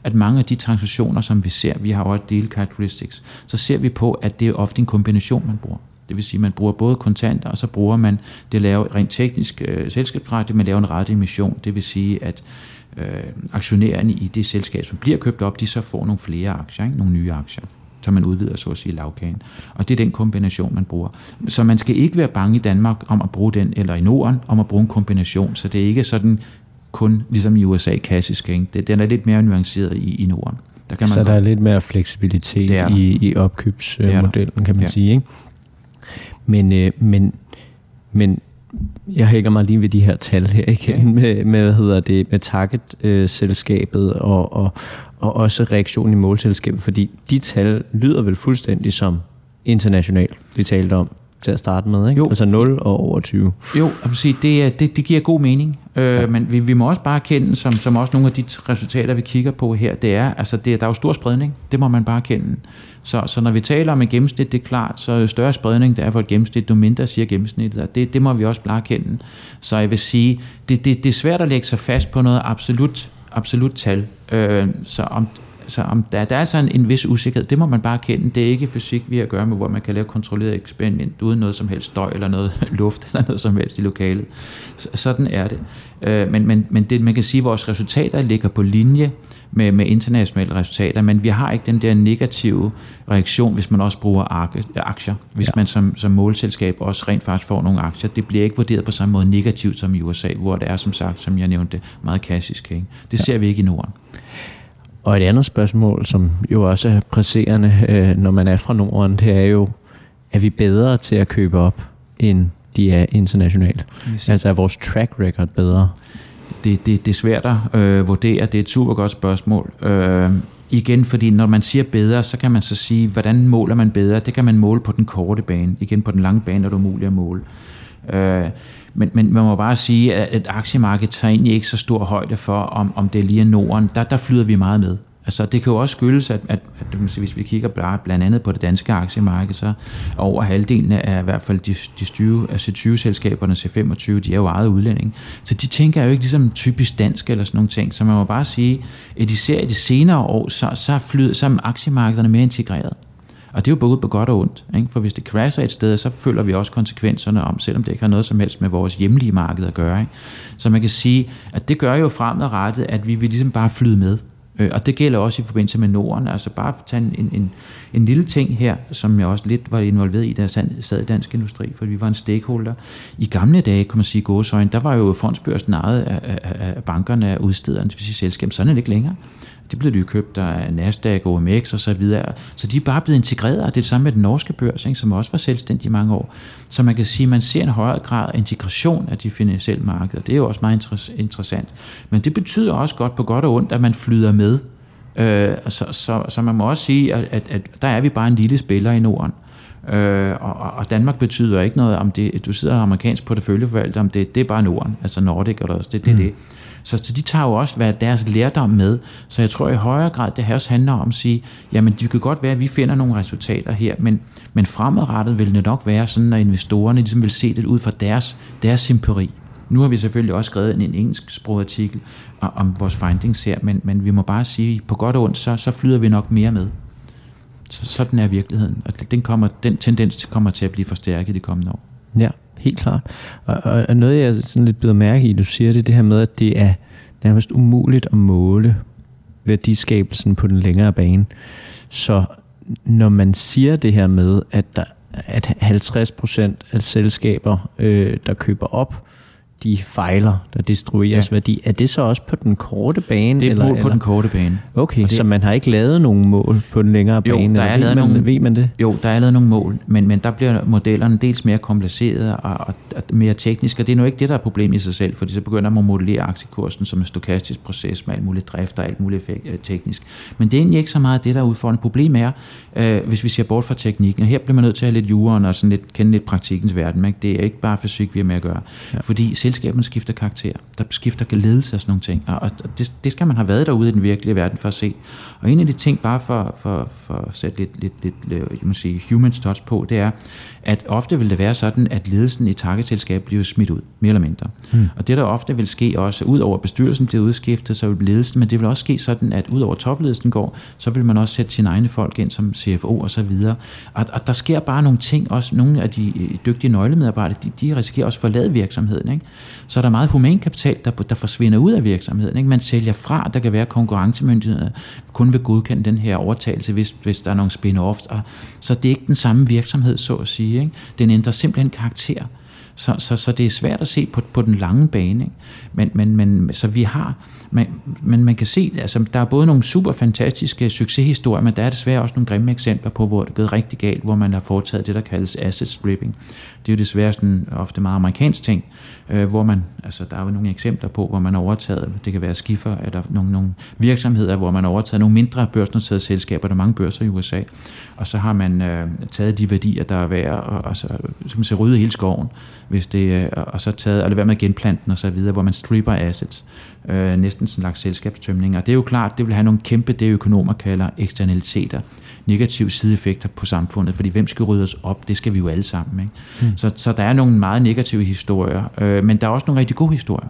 S4: at mange af de transaktioner, som vi ser, vi har også deal characteristics, så ser vi på, at det er ofte en kombination, man bruger. Det vil sige, at man bruger både kontanter, og så bruger man det lave rent teknisk øh, selskabsret, man laver en rette emission. Det vil sige, at øh, aktionærerne i det selskab, som bliver købt op, de så får nogle flere aktier, ikke? nogle nye aktier så man udvider så at sige lavkagen. Og det er den kombination, man bruger. Så man skal ikke være bange i Danmark om at bruge den, eller i Norden om at bruge en kombination, så det er ikke sådan kun ligesom i USA klassisk. Ikke? Det, den er lidt mere nuanceret i, i Norden.
S1: Der kan man så godt. der er lidt mere fleksibilitet der. i, i opkøbsmodellen, kan man ja. sige. Ikke? Men, øh, men, men jeg hænger mig lige ved de her tal her igen, med, med hvad hedder det, med target-selskabet øh, og, og, og også reaktionen i målselskabet, fordi de tal lyder vel fuldstændig som international, vi talte om til at starte med, ikke? Jo. Altså 0 og over 20.
S4: Jo, sige, det, det, det giver god mening, øh, ja. men vi, vi må også bare kende, som, som også nogle af de resultater, vi kigger på her, det er, altså det, der er jo stor spredning, det må man bare kende. Så, så når vi taler om en gennemsnit, det er klart, så større spredning der er for et gennemsnit, jo mindre siger gennemsnittet, og det, det må vi også bare kende. Så jeg vil sige, det, det, det er svært at lægge sig fast på noget absolut, absolut tal. Øh, så om, så om der, der er sådan en, en vis usikkerhed, det må man bare kende. Det er ikke fysik, vi har at gøre med, hvor man kan lave kontrolleret eksperiment uden noget som helst støj eller noget luft eller noget som helst i lokalet. Så, sådan er det. Øh, men men, men det, man kan sige, at vores resultater ligger på linje med, med internationale resultater, men vi har ikke den der negative reaktion, hvis man også bruger aktier. Hvis ja. man som, som målselskab også rent faktisk får nogle aktier. Det bliver ikke vurderet på samme måde negativt som i USA, hvor det er som sagt, som jeg nævnte, meget klassisk. Ikke? Det ser ja. vi ikke i Norden.
S1: Og et andet spørgsmål, som jo også er presserende, øh, når man er fra Norden, det er jo, er vi bedre til at købe op, end de er internationalt? Altså er vores track record bedre?
S4: Det, det, det er svært at øh, vurdere. Det er et super godt spørgsmål. Øh, Igen, fordi når man siger bedre, så kan man så sige, hvordan måler man bedre? Det kan man måle på den korte bane. Igen, på den lange bane er det umuligt at måle. Øh, men, men man må bare sige, at, at aktiemarkedet tager egentlig ikke så stor højde for, om, om det er lige Norden. Der, der flyder vi meget med. Altså, det kan jo også skyldes, at, at, at hvis vi kigger blandt andet på det danske aktiemarked, så over halvdelen af i hvert fald de, de 20, C20-selskaberne, altså C25, de er jo ejet udlænding. Så de tænker jo ikke ligesom typisk dansk eller sådan nogle ting. Så man må bare sige, at især i de senere år, så, så, flyder, så er aktiemarkederne mere integreret. Og det er jo både på godt og ondt. Ikke? For hvis det crasher et sted, så føler vi også konsekvenserne om, selvom det ikke har noget som helst med vores hjemlige marked at gøre. Ikke? Så man kan sige, at det gør jo fremadrettet, at vi vil ligesom bare flyde med. Øh, og det gælder også i forbindelse med Norden. Altså bare tage en, en, en lille ting her, som jeg også lidt var involveret i, da jeg sad i Dansk Industri, for vi var en stakeholder. I gamle dage, kan man sige gåsøjne, der var jo fondsbørsen ejet af, af, af bankerne, af udstederne, det vil sige selskab. Sådan er det ikke længere. Det blev de købt af Nasdaq, OMX og så videre. Så de er bare blevet integreret, og det er det samme med den norske børs, ikke, som også var selvstændig i mange år. Så man kan sige, at man ser en højere grad af integration af de finansielle markeder. Det er jo også meget interessant. Men det betyder også godt på godt og ondt, at man flyder med. Øh, så, så, så man må også sige, at, at, at der er vi bare en lille spiller i Norden. Øh, og, og Danmark betyder ikke noget, om det, du sidder amerikansk porteføljeforvalter, om det, det er bare Norden, altså Nordic, eller det, det er mm. det. Så, så de tager jo også hvad deres lærdom med. Så jeg tror i højere grad, det her også handler om at sige, jamen det kan godt være, at vi finder nogle resultater her, men, men fremadrettet vil det nok være sådan, at investorerne ligesom vil se det ud fra deres, deres empiri. Nu har vi selvfølgelig også skrevet en, en engelsk sprogartikel om vores findings her, men, men vi må bare sige, på godt og ondt, så, så flyder vi nok mere med. Så, sådan er virkeligheden, og den, kommer, den tendens kommer til at blive forstærket i de kommende år.
S1: Ja helt klart. Og, og, og noget, jeg sådan lidt blevet mærke i, du siger det, det her med, at det er nærmest umuligt at måle værdiskabelsen på den længere bane. Så når man siger det her med, at, der, at 50% af selskaber, øh, der køber op, de fejler, der destrueres ja. værdi. Er det så også på den korte bane?
S4: Det er
S1: eller,
S4: på
S1: eller?
S4: den korte bane.
S1: Okay, det, så man har ikke lavet nogen mål på den længere
S4: jo,
S1: bane?
S4: Der er lavet
S1: ved,
S4: nogle,
S1: man, ved man det?
S4: Jo, der er lavet nogle mål, men, men der bliver modellerne dels mere komplicerede og, og, og mere tekniske, og det er nu ikke det, der er problemet i sig selv, fordi så begynder man at modellere aktiekursen som en stokastisk proces med alt muligt drift og alt muligt effekt, øh, teknisk. Men det er egentlig ikke så meget det, der er udfordrende. Problemet er, øh, hvis vi ser bort fra teknikken, og her bliver man nødt til at have lidt jorden og sådan lidt, kende lidt praktikkens verden. Ikke? Det er ikke bare fysik, vi har med at gøre. Ja. Fordi selskaberne skifter karakter. Der skifter ledelse og sådan nogle ting. Og det, det skal man have været derude i den virkelige verden for at se. Og en af de ting, bare for, for, for at sætte lidt, lidt, lidt øh, jeg må sige, human touch på, det er, at ofte vil det være sådan, at ledelsen i targetselskab bliver smidt ud, mere eller mindre. Hmm. Og det der ofte vil ske også, ud over bestyrelsen bliver udskiftet, så vil ledelsen, men det vil også ske sådan, at ud over topledelsen går, så vil man også sætte sine egne folk ind som CFO og så videre. Og, og der sker bare nogle ting, også nogle af de dygtige nøglemedarbejdere, de, de risikerer også at forlade virksomheden. Ikke? Så er der meget humankapital, der, der forsvinder ud af virksomheden. Ikke? Man sælger fra, der kan være konkurrencemyndigheder, kun vil godkende den her overtagelse, hvis, hvis der er nogle spin-offs. Og, så det er ikke den samme virksomhed, så at sige. Ikke? Den ændrer simpelthen karakter. Så, så, så det er svært at se på, på den lange bane. Ikke? Men, men, men, så vi har, men, men man kan se, altså der er både nogle super fantastiske succeshistorier, men der er desværre også nogle grimme eksempler på, hvor det er gået rigtig galt, hvor man har foretaget det, der kaldes asset stripping. Det er jo desværre sådan ofte meget amerikansk ting, øh, hvor man, altså der er jo nogle eksempler på, hvor man har overtaget, det kan være skiffer, eller nogle, nogle virksomheder, hvor man har overtaget nogle mindre børsnoterede selskaber, der er mange børser i USA, og så har man øh, taget de værdier, der er værd, og, og så, så man ser rydde hele skoven, hvis det, øh, og så taget, eller hvad med genplanten og så videre, hvor man stripper assets, øh, næsten sådan en slags selskabstømning, og det er jo klart, det vil have nogle kæmpe, det økonomer kalder eksternaliteter, negative sideeffekter på samfundet, fordi hvem skal rydde os op? Det skal vi jo alle sammen. Ikke? Mm. Så, så der er nogle meget negative historier, øh, men der er også nogle rigtig gode historier.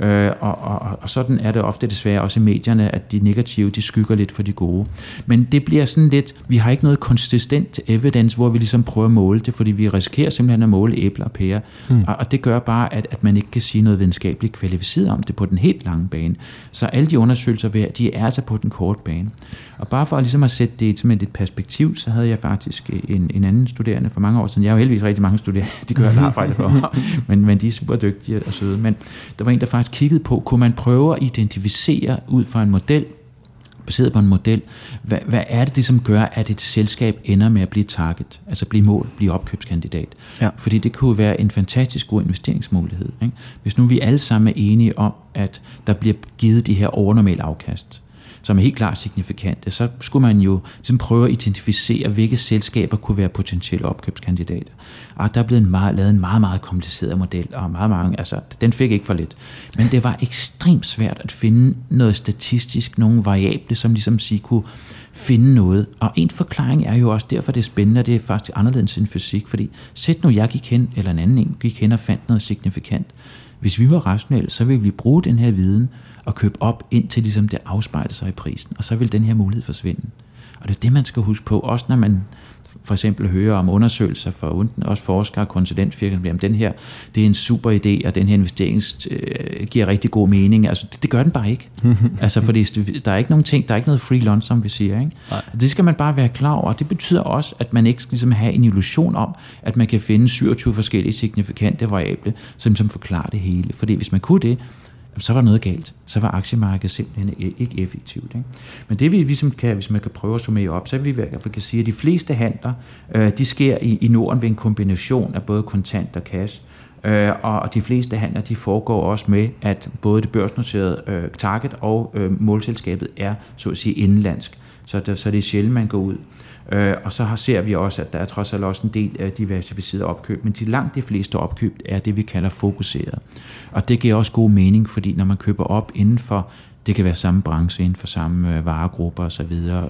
S4: Øh, og, og, og sådan er det ofte desværre også i medierne, at de negative, de skygger lidt for de gode. Men det bliver sådan lidt, vi har ikke noget konsistent evidence, hvor vi ligesom prøver at måle det, fordi vi risikerer simpelthen at måle æbler og pærer. Mm. Og, og det gør bare, at, at man ikke kan sige noget videnskabeligt kvalificeret om det på den helt lange bane. Så alle de undersøgelser, de er altså på den korte bane. Og bare for ligesom at sætte det i et perspektiv, så havde jeg faktisk en, en anden studerende for mange år siden. Jeg har jo heldigvis rigtig mange studerende, de gør et arbejde for men, men de er super dygtige og søde. Men der var en, der faktisk kiggede på, kunne man prøve at identificere ud fra en model, baseret på en model, hvad, hvad er det, det som gør, at et selskab ender med at blive target, altså blive mål, blive opkøbskandidat? Ja. Fordi det kunne være en fantastisk god investeringsmulighed. Ikke? Hvis nu vi alle sammen er enige om, at der bliver givet de her overnormale afkast, som er helt klart signifikante, så skulle man jo ligesom prøve at identificere, hvilke selskaber kunne være potentielle opkøbskandidater. Og der er blevet en meget, lavet en meget, meget kompliceret model, og meget mange, altså, den fik ikke for lidt. Men det var ekstremt svært at finde noget statistisk, nogle variable, som ligesom sige kunne finde noget. Og en forklaring er jo også, derfor det er spændende, og det er faktisk anderledes end fysik, fordi sæt nu jeg gik hen, eller en anden en gik hen og fandt noget signifikant. Hvis vi var rationelle, så ville vi bruge den her viden og købe op, indtil ligesom det afspejler sig i prisen, og så vil den her mulighed forsvinde. Og det er det, man skal huske på, også når man for eksempel hører om undersøgelser for også forskere og konsulentfirmaer, at den her, det er en super idé, og den her investering øh, giver rigtig god mening. Altså, det, det gør den bare ikke. altså, fordi der er ikke nogen ting, der er ikke noget free lunch, som vi siger. Ikke? Det skal man bare være klar over. Det betyder også, at man ikke skal ligesom have en illusion om, at man kan finde 27 forskellige signifikante variable, som, som forklarer det hele. Fordi hvis man kunne det, så var noget galt. Så var aktiemarkedet simpelthen ikke effektivt. Ikke? Men det vi ligesom kan, hvis man kan prøve at summere op, så vil vi i hvert fald kan sige, at de fleste handler, øh, de sker i, i Norden ved en kombination af både kontant og cash. Øh, og de fleste handler, de foregår også med, at både det børsnoterede øh, target og øh, målselskabet er, så at sige, indenlandsk. Så, der, så det er sjældent, man går ud. Øh, og så har, ser vi også, at der er trods alt også en del af diversificeret opkøb, men de langt de fleste opkøb er det, vi kalder fokuseret. Og det giver også god mening, fordi når man køber op inden for, det kan være samme branche, inden for samme øh, varegrupper osv., øh,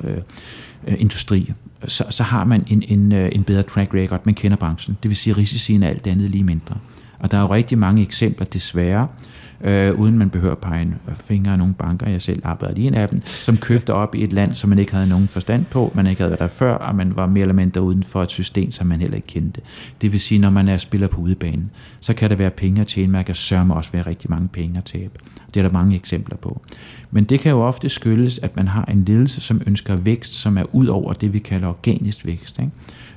S4: øh, industri, så, så har man en, en, øh, en bedre track record, man kender branchen. Det vil sige, at risicien er alt andet lige mindre. Og der er jo rigtig mange eksempler, desværre, øh, uden man behøver at pege fingre af nogle banker. Jeg selv arbejdede i en af dem, som købte op i et land, som man ikke havde nogen forstand på, man ikke havde været der før, og man var mere eller mindre uden for et system, som man heller ikke kendte. Det vil sige, når man er spiller på udebanen, så kan der være penge at tjene, man kan sørme også være rigtig mange penge at tabe. Det er der mange eksempler på. Men det kan jo ofte skyldes, at man har en ledelse, som ønsker vækst, som er ud over det, vi kalder organisk vækst. Ikke?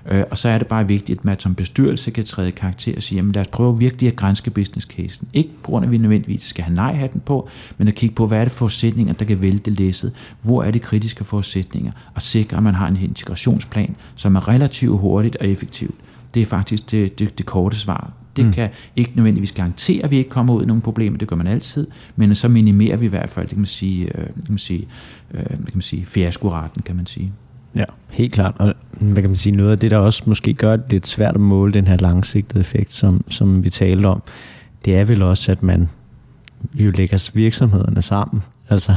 S4: Øh, og så er det bare vigtigt, at man som bestyrelse kan træde karakter og sige, jamen lad os prøve virkelig at grænske business casen. Ikke på grund af, at vi nødvendigvis skal have nej-hatten på, men at kigge på, hvad er det forudsætninger, der kan vælte læsset? Hvor er det kritiske forudsætninger? Og sikre, at man har en integrationsplan, som er relativt hurtigt og effektivt. Det er faktisk det, det, det korte svar. Det mm. kan ikke nødvendigvis garantere, at vi ikke kommer ud i nogle problemer, det gør man altid, men så minimerer vi i hvert fald, det kan man sige, øh, kan man sige, øh, kan man sige fiaskoraten, kan man sige.
S1: Ja, helt klart. Og hvad kan man sige, noget af det, der også måske gør det lidt svært at måle den her langsigtede effekt, som, som vi talte om, det er vel også, at man jo lægger virksomhederne sammen. Altså,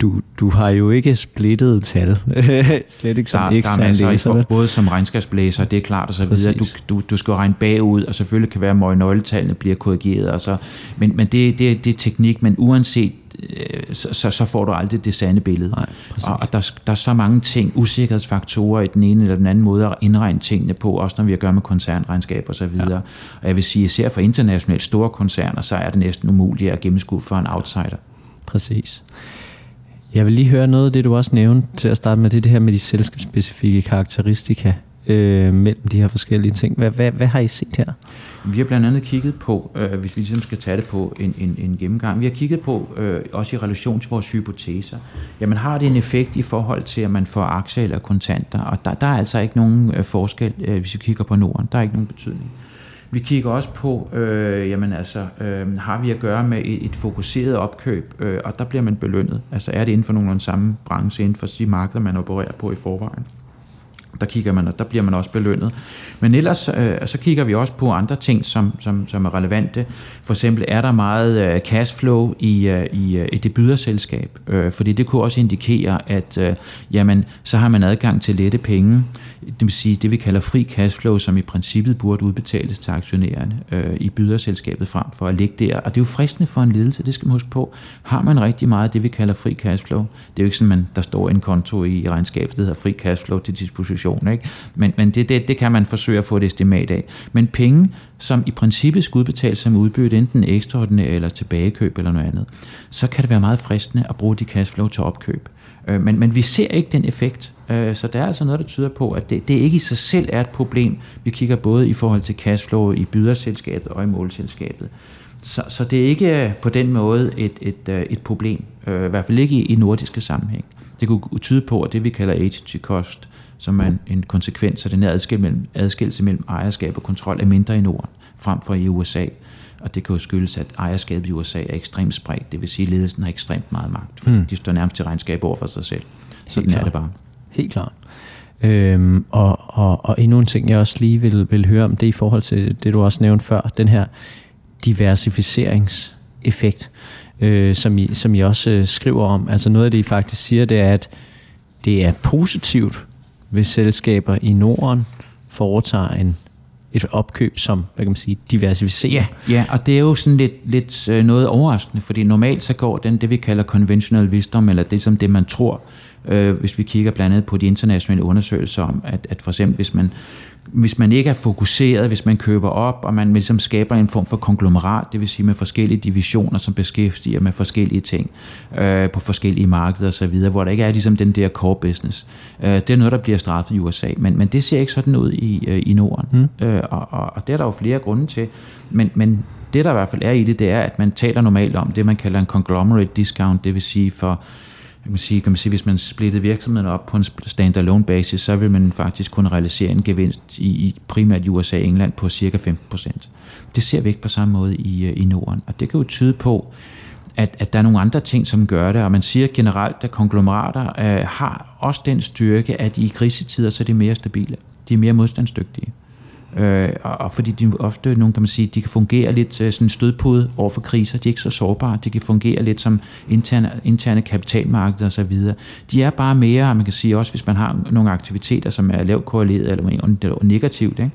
S1: du, du har jo ikke splittet tal, slet ikke som der, ekstern der er læser.
S4: Både som regnskabsblæser, det er klart og så videre. Du, du, du skal regne bagud, og selvfølgelig kan være, at nøgletallene bliver korrigeret. Og så, men men det, det, det er teknik, men uanset Øh, så, så, så får du aldrig det sande billede. Nej, og, og der, der er så mange ting, usikkerhedsfaktorer i den ene eller den anden måde at indregne tingene på, også når vi har at gøre med koncernregnskab og så videre. Ja. Og jeg vil sige, især for internationalt store koncerner, så er det næsten umuligt at gennemskue for en outsider.
S1: Præcis. Jeg vil lige høre noget af det, du også nævnte til at starte med, det, det her med de selskabsspecifikke karakteristika øh, mellem de her forskellige ting. Hvad, hvad, hvad har I set her?
S4: Vi har blandt andet kigget på, øh, hvis vi ligesom skal tage det på en, en, en gennemgang, vi har kigget på, øh, også i relation til vores hypoteser, jamen har det en effekt i forhold til, at man får aktier eller kontanter, og der, der er altså ikke nogen øh, forskel, øh, hvis vi kigger på Norden, der er ikke nogen betydning. Vi kigger også på, øh, jamen altså, øh, har vi at gøre med et, et fokuseret opkøb, øh, og der bliver man belønnet. Altså er det inden for nogenlunde samme branche, inden for de markeder, man opererer på i forvejen der kigger man, og der bliver man også belønnet. Men ellers øh, så kigger vi også på andre ting, som, som, som er relevante. For eksempel er der meget øh, cashflow i, øh, i, et i det byderselskab, øh, fordi det kunne også indikere, at øh, jamen, så har man adgang til lette penge, det vil sige det vi kalder fri cashflow, som i princippet burde udbetales til aktionærerne øh, i byderselskabet frem for at ligge der. Og det er jo fristende for en ledelse, det skal man huske på. Har man rigtig meget af det, vi kalder fri cashflow, det er jo ikke sådan, man, der står en konto i regnskabet, der hedder fri cashflow til disposition, ikke? men, men det, det, det kan man forsøge at få et estimat af. Men penge, som i princippet skal udbetales som udbytte, enten ekstraordinært eller tilbagekøb eller noget andet, så kan det være meget fristende at bruge de cashflow til opkøb. Øh, men, men vi ser ikke den effekt, øh, så der er altså noget, der tyder på, at det, det ikke i sig selv er et problem. Vi kigger både i forhold til cashflow i byderselskabet og i målselskabet. Så, så det er ikke på den måde et, et, øh, et problem, i hvert fald ikke i, i nordiske sammenhæng. Det kunne tyde på, at det vi kalder agency cost, som er en, en konsekvens af den her adskillelse mellem, adskillelse mellem ejerskab og kontrol, er mindre i Norden. frem for i USA. Og det kan jo skyldes, at ejerskabet i USA er ekstremt spredt. Det vil sige, at ledelsen har ekstremt meget magt, fordi mm. de står nærmest til regnskab over for sig selv. Sådan er det bare.
S1: Helt klart. Øhm, og, og, og endnu en ting, jeg også lige vil, vil høre om, det er i forhold til det, du også nævnte før, den her diversificeringseffekt, øh, som, I, som I også øh, skriver om. Altså noget af det, I faktisk siger, det er, at det er positivt, hvis selskaber i Norden foretager en et opkøb, som hvad kan man sige, diversificerer.
S4: Ja, ja, og det er jo sådan lidt, lidt øh, noget overraskende, fordi normalt så går den, det vi kalder conventional wisdom, eller det som det man tror, øh, hvis vi kigger blandt andet på de internationale undersøgelser om, at, at for eksempel hvis man hvis man ikke er fokuseret, hvis man køber op, og man ligesom skaber en form for konglomerat, det vil sige med forskellige divisioner, som beskæftiger med forskellige ting øh, på forskellige markeder osv., hvor der ikke er ligesom den der core business. Øh, det er noget, der bliver straffet i USA, men, men det ser ikke sådan ud i, øh, i Norden, mm. øh, og, og, og det er der jo flere grunde til, men, men det der i hvert fald er i det, det er, at man taler normalt om det, man kalder en conglomerate discount, det vil sige for kan man sige, kan man sige, hvis man splittede virksomheden op på en standalone basis, så vil man faktisk kunne realisere en gevinst i, i primært USA og England på cirka 15%. Det ser vi ikke på samme måde i, øh, i Norden, og det kan jo tyde på, at, at der er nogle andre ting, som gør det, og man siger generelt, at konglomerater øh, har også den styrke, at i krisetider så er de mere stabile, de er mere modstandsdygtige. Øh, og fordi de ofte, nogle kan man sige, de kan fungere lidt øh, sådan stødpude over for kriser. De er ikke så sårbare. De kan fungere lidt som interne, interne kapitalmarkeder osv. De er bare mere, man kan sige også, hvis man har nogle aktiviteter, som er lavt korreleret eller negativt, ikke?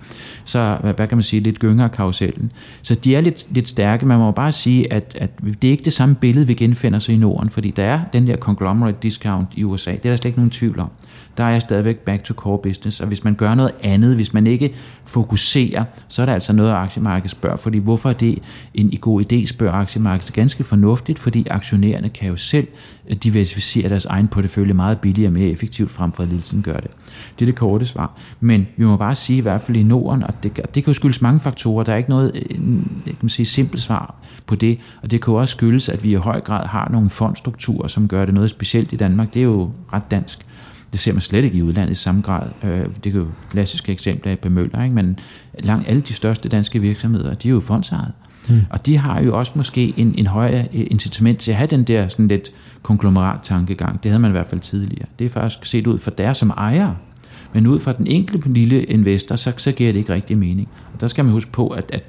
S4: så hvad kan man sige, lidt gyngere karusellen. Så de er lidt, lidt stærke. Man må bare sige, at, at det er ikke det samme billede, vi genfinder sig i Norden, fordi der er den der conglomerate discount i USA. Det er der slet ikke nogen tvivl om der er jeg stadigvæk back to core business. Og hvis man gør noget andet, hvis man ikke fokuserer, så er der altså noget, aktiemarkedet spørger. Fordi hvorfor er det en god idé, spørger aktiemarkedet. Det er ganske fornuftigt, fordi aktionærerne kan jo selv øh, diversificere deres egen portefølje meget billigere og mere effektivt, frem for at ledelsen gør det. Det er det korte svar. Men vi må bare sige, i hvert fald i Norden, og det, det kan jo skyldes mange faktorer. Der er ikke noget øh, kan man sige, simpelt svar på det. Og det kan jo også skyldes, at vi i høj grad har nogle fondstrukturer, som gør det noget specielt i Danmark. Det er jo ret dansk. Det ser man slet ikke i udlandet i samme grad. Øh, det er jo klassiske eksempler af Møller, ikke? men langt alle de største danske virksomheder, de er jo fondsejet. Mm. Og de har jo også måske en, en højere incitament til at have den der sådan lidt konglomerat-tankegang. Det havde man i hvert fald tidligere. Det er faktisk set ud for deres som ejer. Men ud fra den enkelte lille investor, så, så giver det ikke rigtig mening. Og der skal man huske på, at, at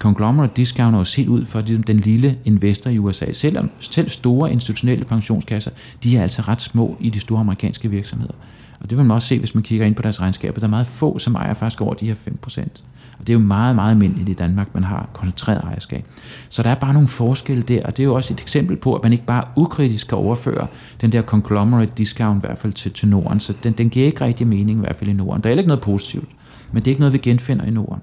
S4: conglomerate discount jo set ud for ligesom den lille investor i USA. Selvom selv store institutionelle pensionskasser, de er altså ret små i de store amerikanske virksomheder. Og det vil man også se, hvis man kigger ind på deres regnskaber. Der er meget få, som ejer faktisk over de her 5%. Og det er jo meget, meget almindeligt i Danmark, man har koncentreret ejerskab. Så der er bare nogle forskelle der, og det er jo også et eksempel på, at man ikke bare ukritisk kan overføre den der conglomerate discount i hvert fald til, til Norden. Så den, den giver ikke rigtig mening i hvert fald i Norden. Der er heller ikke noget positivt, men det er ikke noget, vi genfinder i Norden.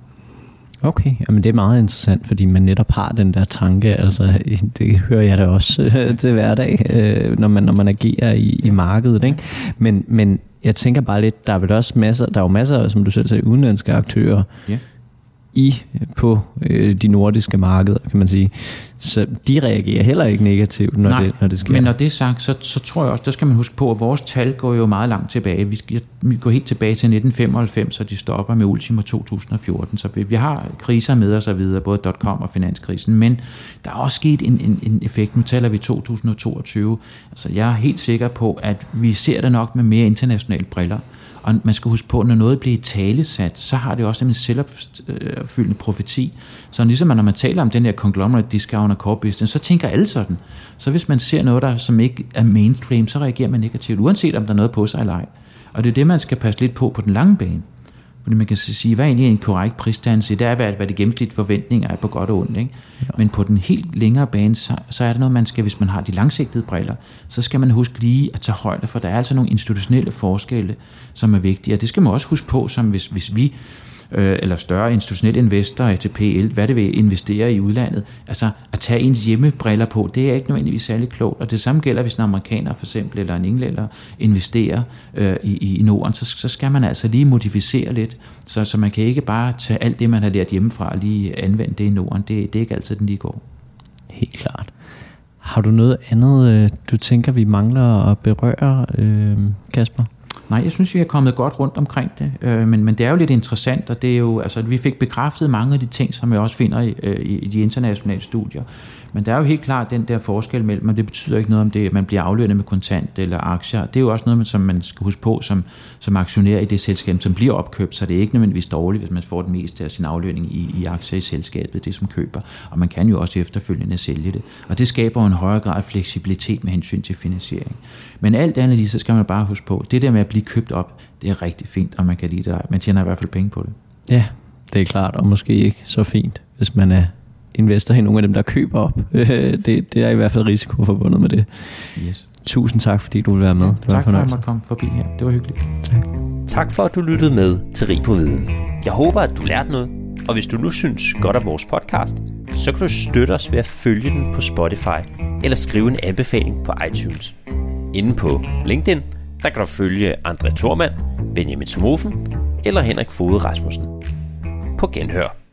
S1: Okay, jamen det er meget interessant, fordi man netop har den der tanke, altså det hører jeg da også øh, til hverdag, øh, når, man, når man agerer i, i markedet. Ikke? Men, men jeg tænker bare lidt, der er vel også masser, der er jo masser, som du selv sagde, udenlandske aktører, yeah i på øh, de nordiske markeder, kan man sige. Så de reagerer heller ikke negativt, når,
S4: Nej,
S1: det, når det sker.
S4: men når det er sagt, så, så tror jeg også, der skal man huske på, at vores tal går jo meget langt tilbage. Vi, skal, vi går helt tilbage til 1995, så de stopper med Ultimo 2014. Så vi, vi har kriser med os og videre, både .com og finanskrisen, men der er også sket en, en, en effekt. Nu taler vi 2022. Altså, jeg er helt sikker på, at vi ser det nok med mere internationale briller. Og man skal huske på, at når noget bliver talesat, så har det også en selvopfyldende profeti. Så ligesom når man taler om den her conglomerate discount og core business, så tænker alle sådan. Så hvis man ser noget, der som ikke er mainstream, så reagerer man negativt, uanset om der er noget på sig eller ej. Og det er det, man skal passe lidt på på den lange bane. Fordi man kan sige, hvad er egentlig en korrekt prisdannelse? Det er, hvad, hvad det gennemsnit forventninger er på godt og ondt. Ikke? Ja. Men på den helt længere bane, så, så er det noget, man skal, hvis man har de langsigtede briller, så skal man huske lige at tage højde, for der er altså nogle institutionelle forskelle, som er vigtige. Og det skal man også huske på, som hvis, hvis vi øh, eller større institutionelle investorer, ATPL, hvad det vil investere i udlandet. Altså at tage ens hjemmebriller på, det er ikke nødvendigvis særlig klogt. Og det samme gælder, hvis en amerikaner for eksempel, eller en englænder investerer øh, i, i Norden, så, så skal man altså lige modificere lidt, så, så man kan ikke bare tage alt det, man har lært hjemmefra, og lige anvende det i Norden. Det, det er ikke altid, den lige går.
S1: Helt klart. Har du noget andet, øh, du tænker, vi mangler at berøre, øh, Kasper?
S4: Nej, jeg synes, vi er kommet godt rundt omkring det, øh, men, men det er jo lidt interessant, og det er jo, altså, vi fik bekræftet mange af de ting, som jeg også finder i, i, i de internationale studier. Men der er jo helt klart den der forskel mellem, og det betyder ikke noget om det, at man bliver aflønnet med kontant eller aktier. Det er jo også noget, som man skal huske på som, som aktionær i det selskab, som bliver opkøbt, så det er ikke nødvendigvis dårligt, hvis man får det meste af sin aflønning i, i aktier i selskabet, det som køber. Og man kan jo også efterfølgende sælge det. Og det skaber en højere grad af fleksibilitet med hensyn til finansiering. Men alt andet lige, så skal man bare huske på, det der med at blive købt op, det er rigtig fint, og man kan lide det. Man tjener i hvert fald penge på det.
S1: Ja, det er klart, og måske ikke så fint, hvis man er investor i nogle af dem, der køber op. det, det er i hvert fald risiko forbundet med det.
S4: Yes.
S1: Tusind tak, fordi du vil være med. Det var
S4: tak for, at jeg måtte komme forbi her. Det var hyggeligt.
S1: Tak.
S3: Tak for, at du lyttede med til Rig på Viden. Jeg håber, at du lærte noget, og hvis du nu synes godt om vores podcast, så kan du støtte os ved at følge den på Spotify eller skrive en anbefaling på iTunes. Inde på LinkedIn, der kan du følge André Thormand, Benjamin Smofen eller Henrik Fode Rasmussen. På genhør.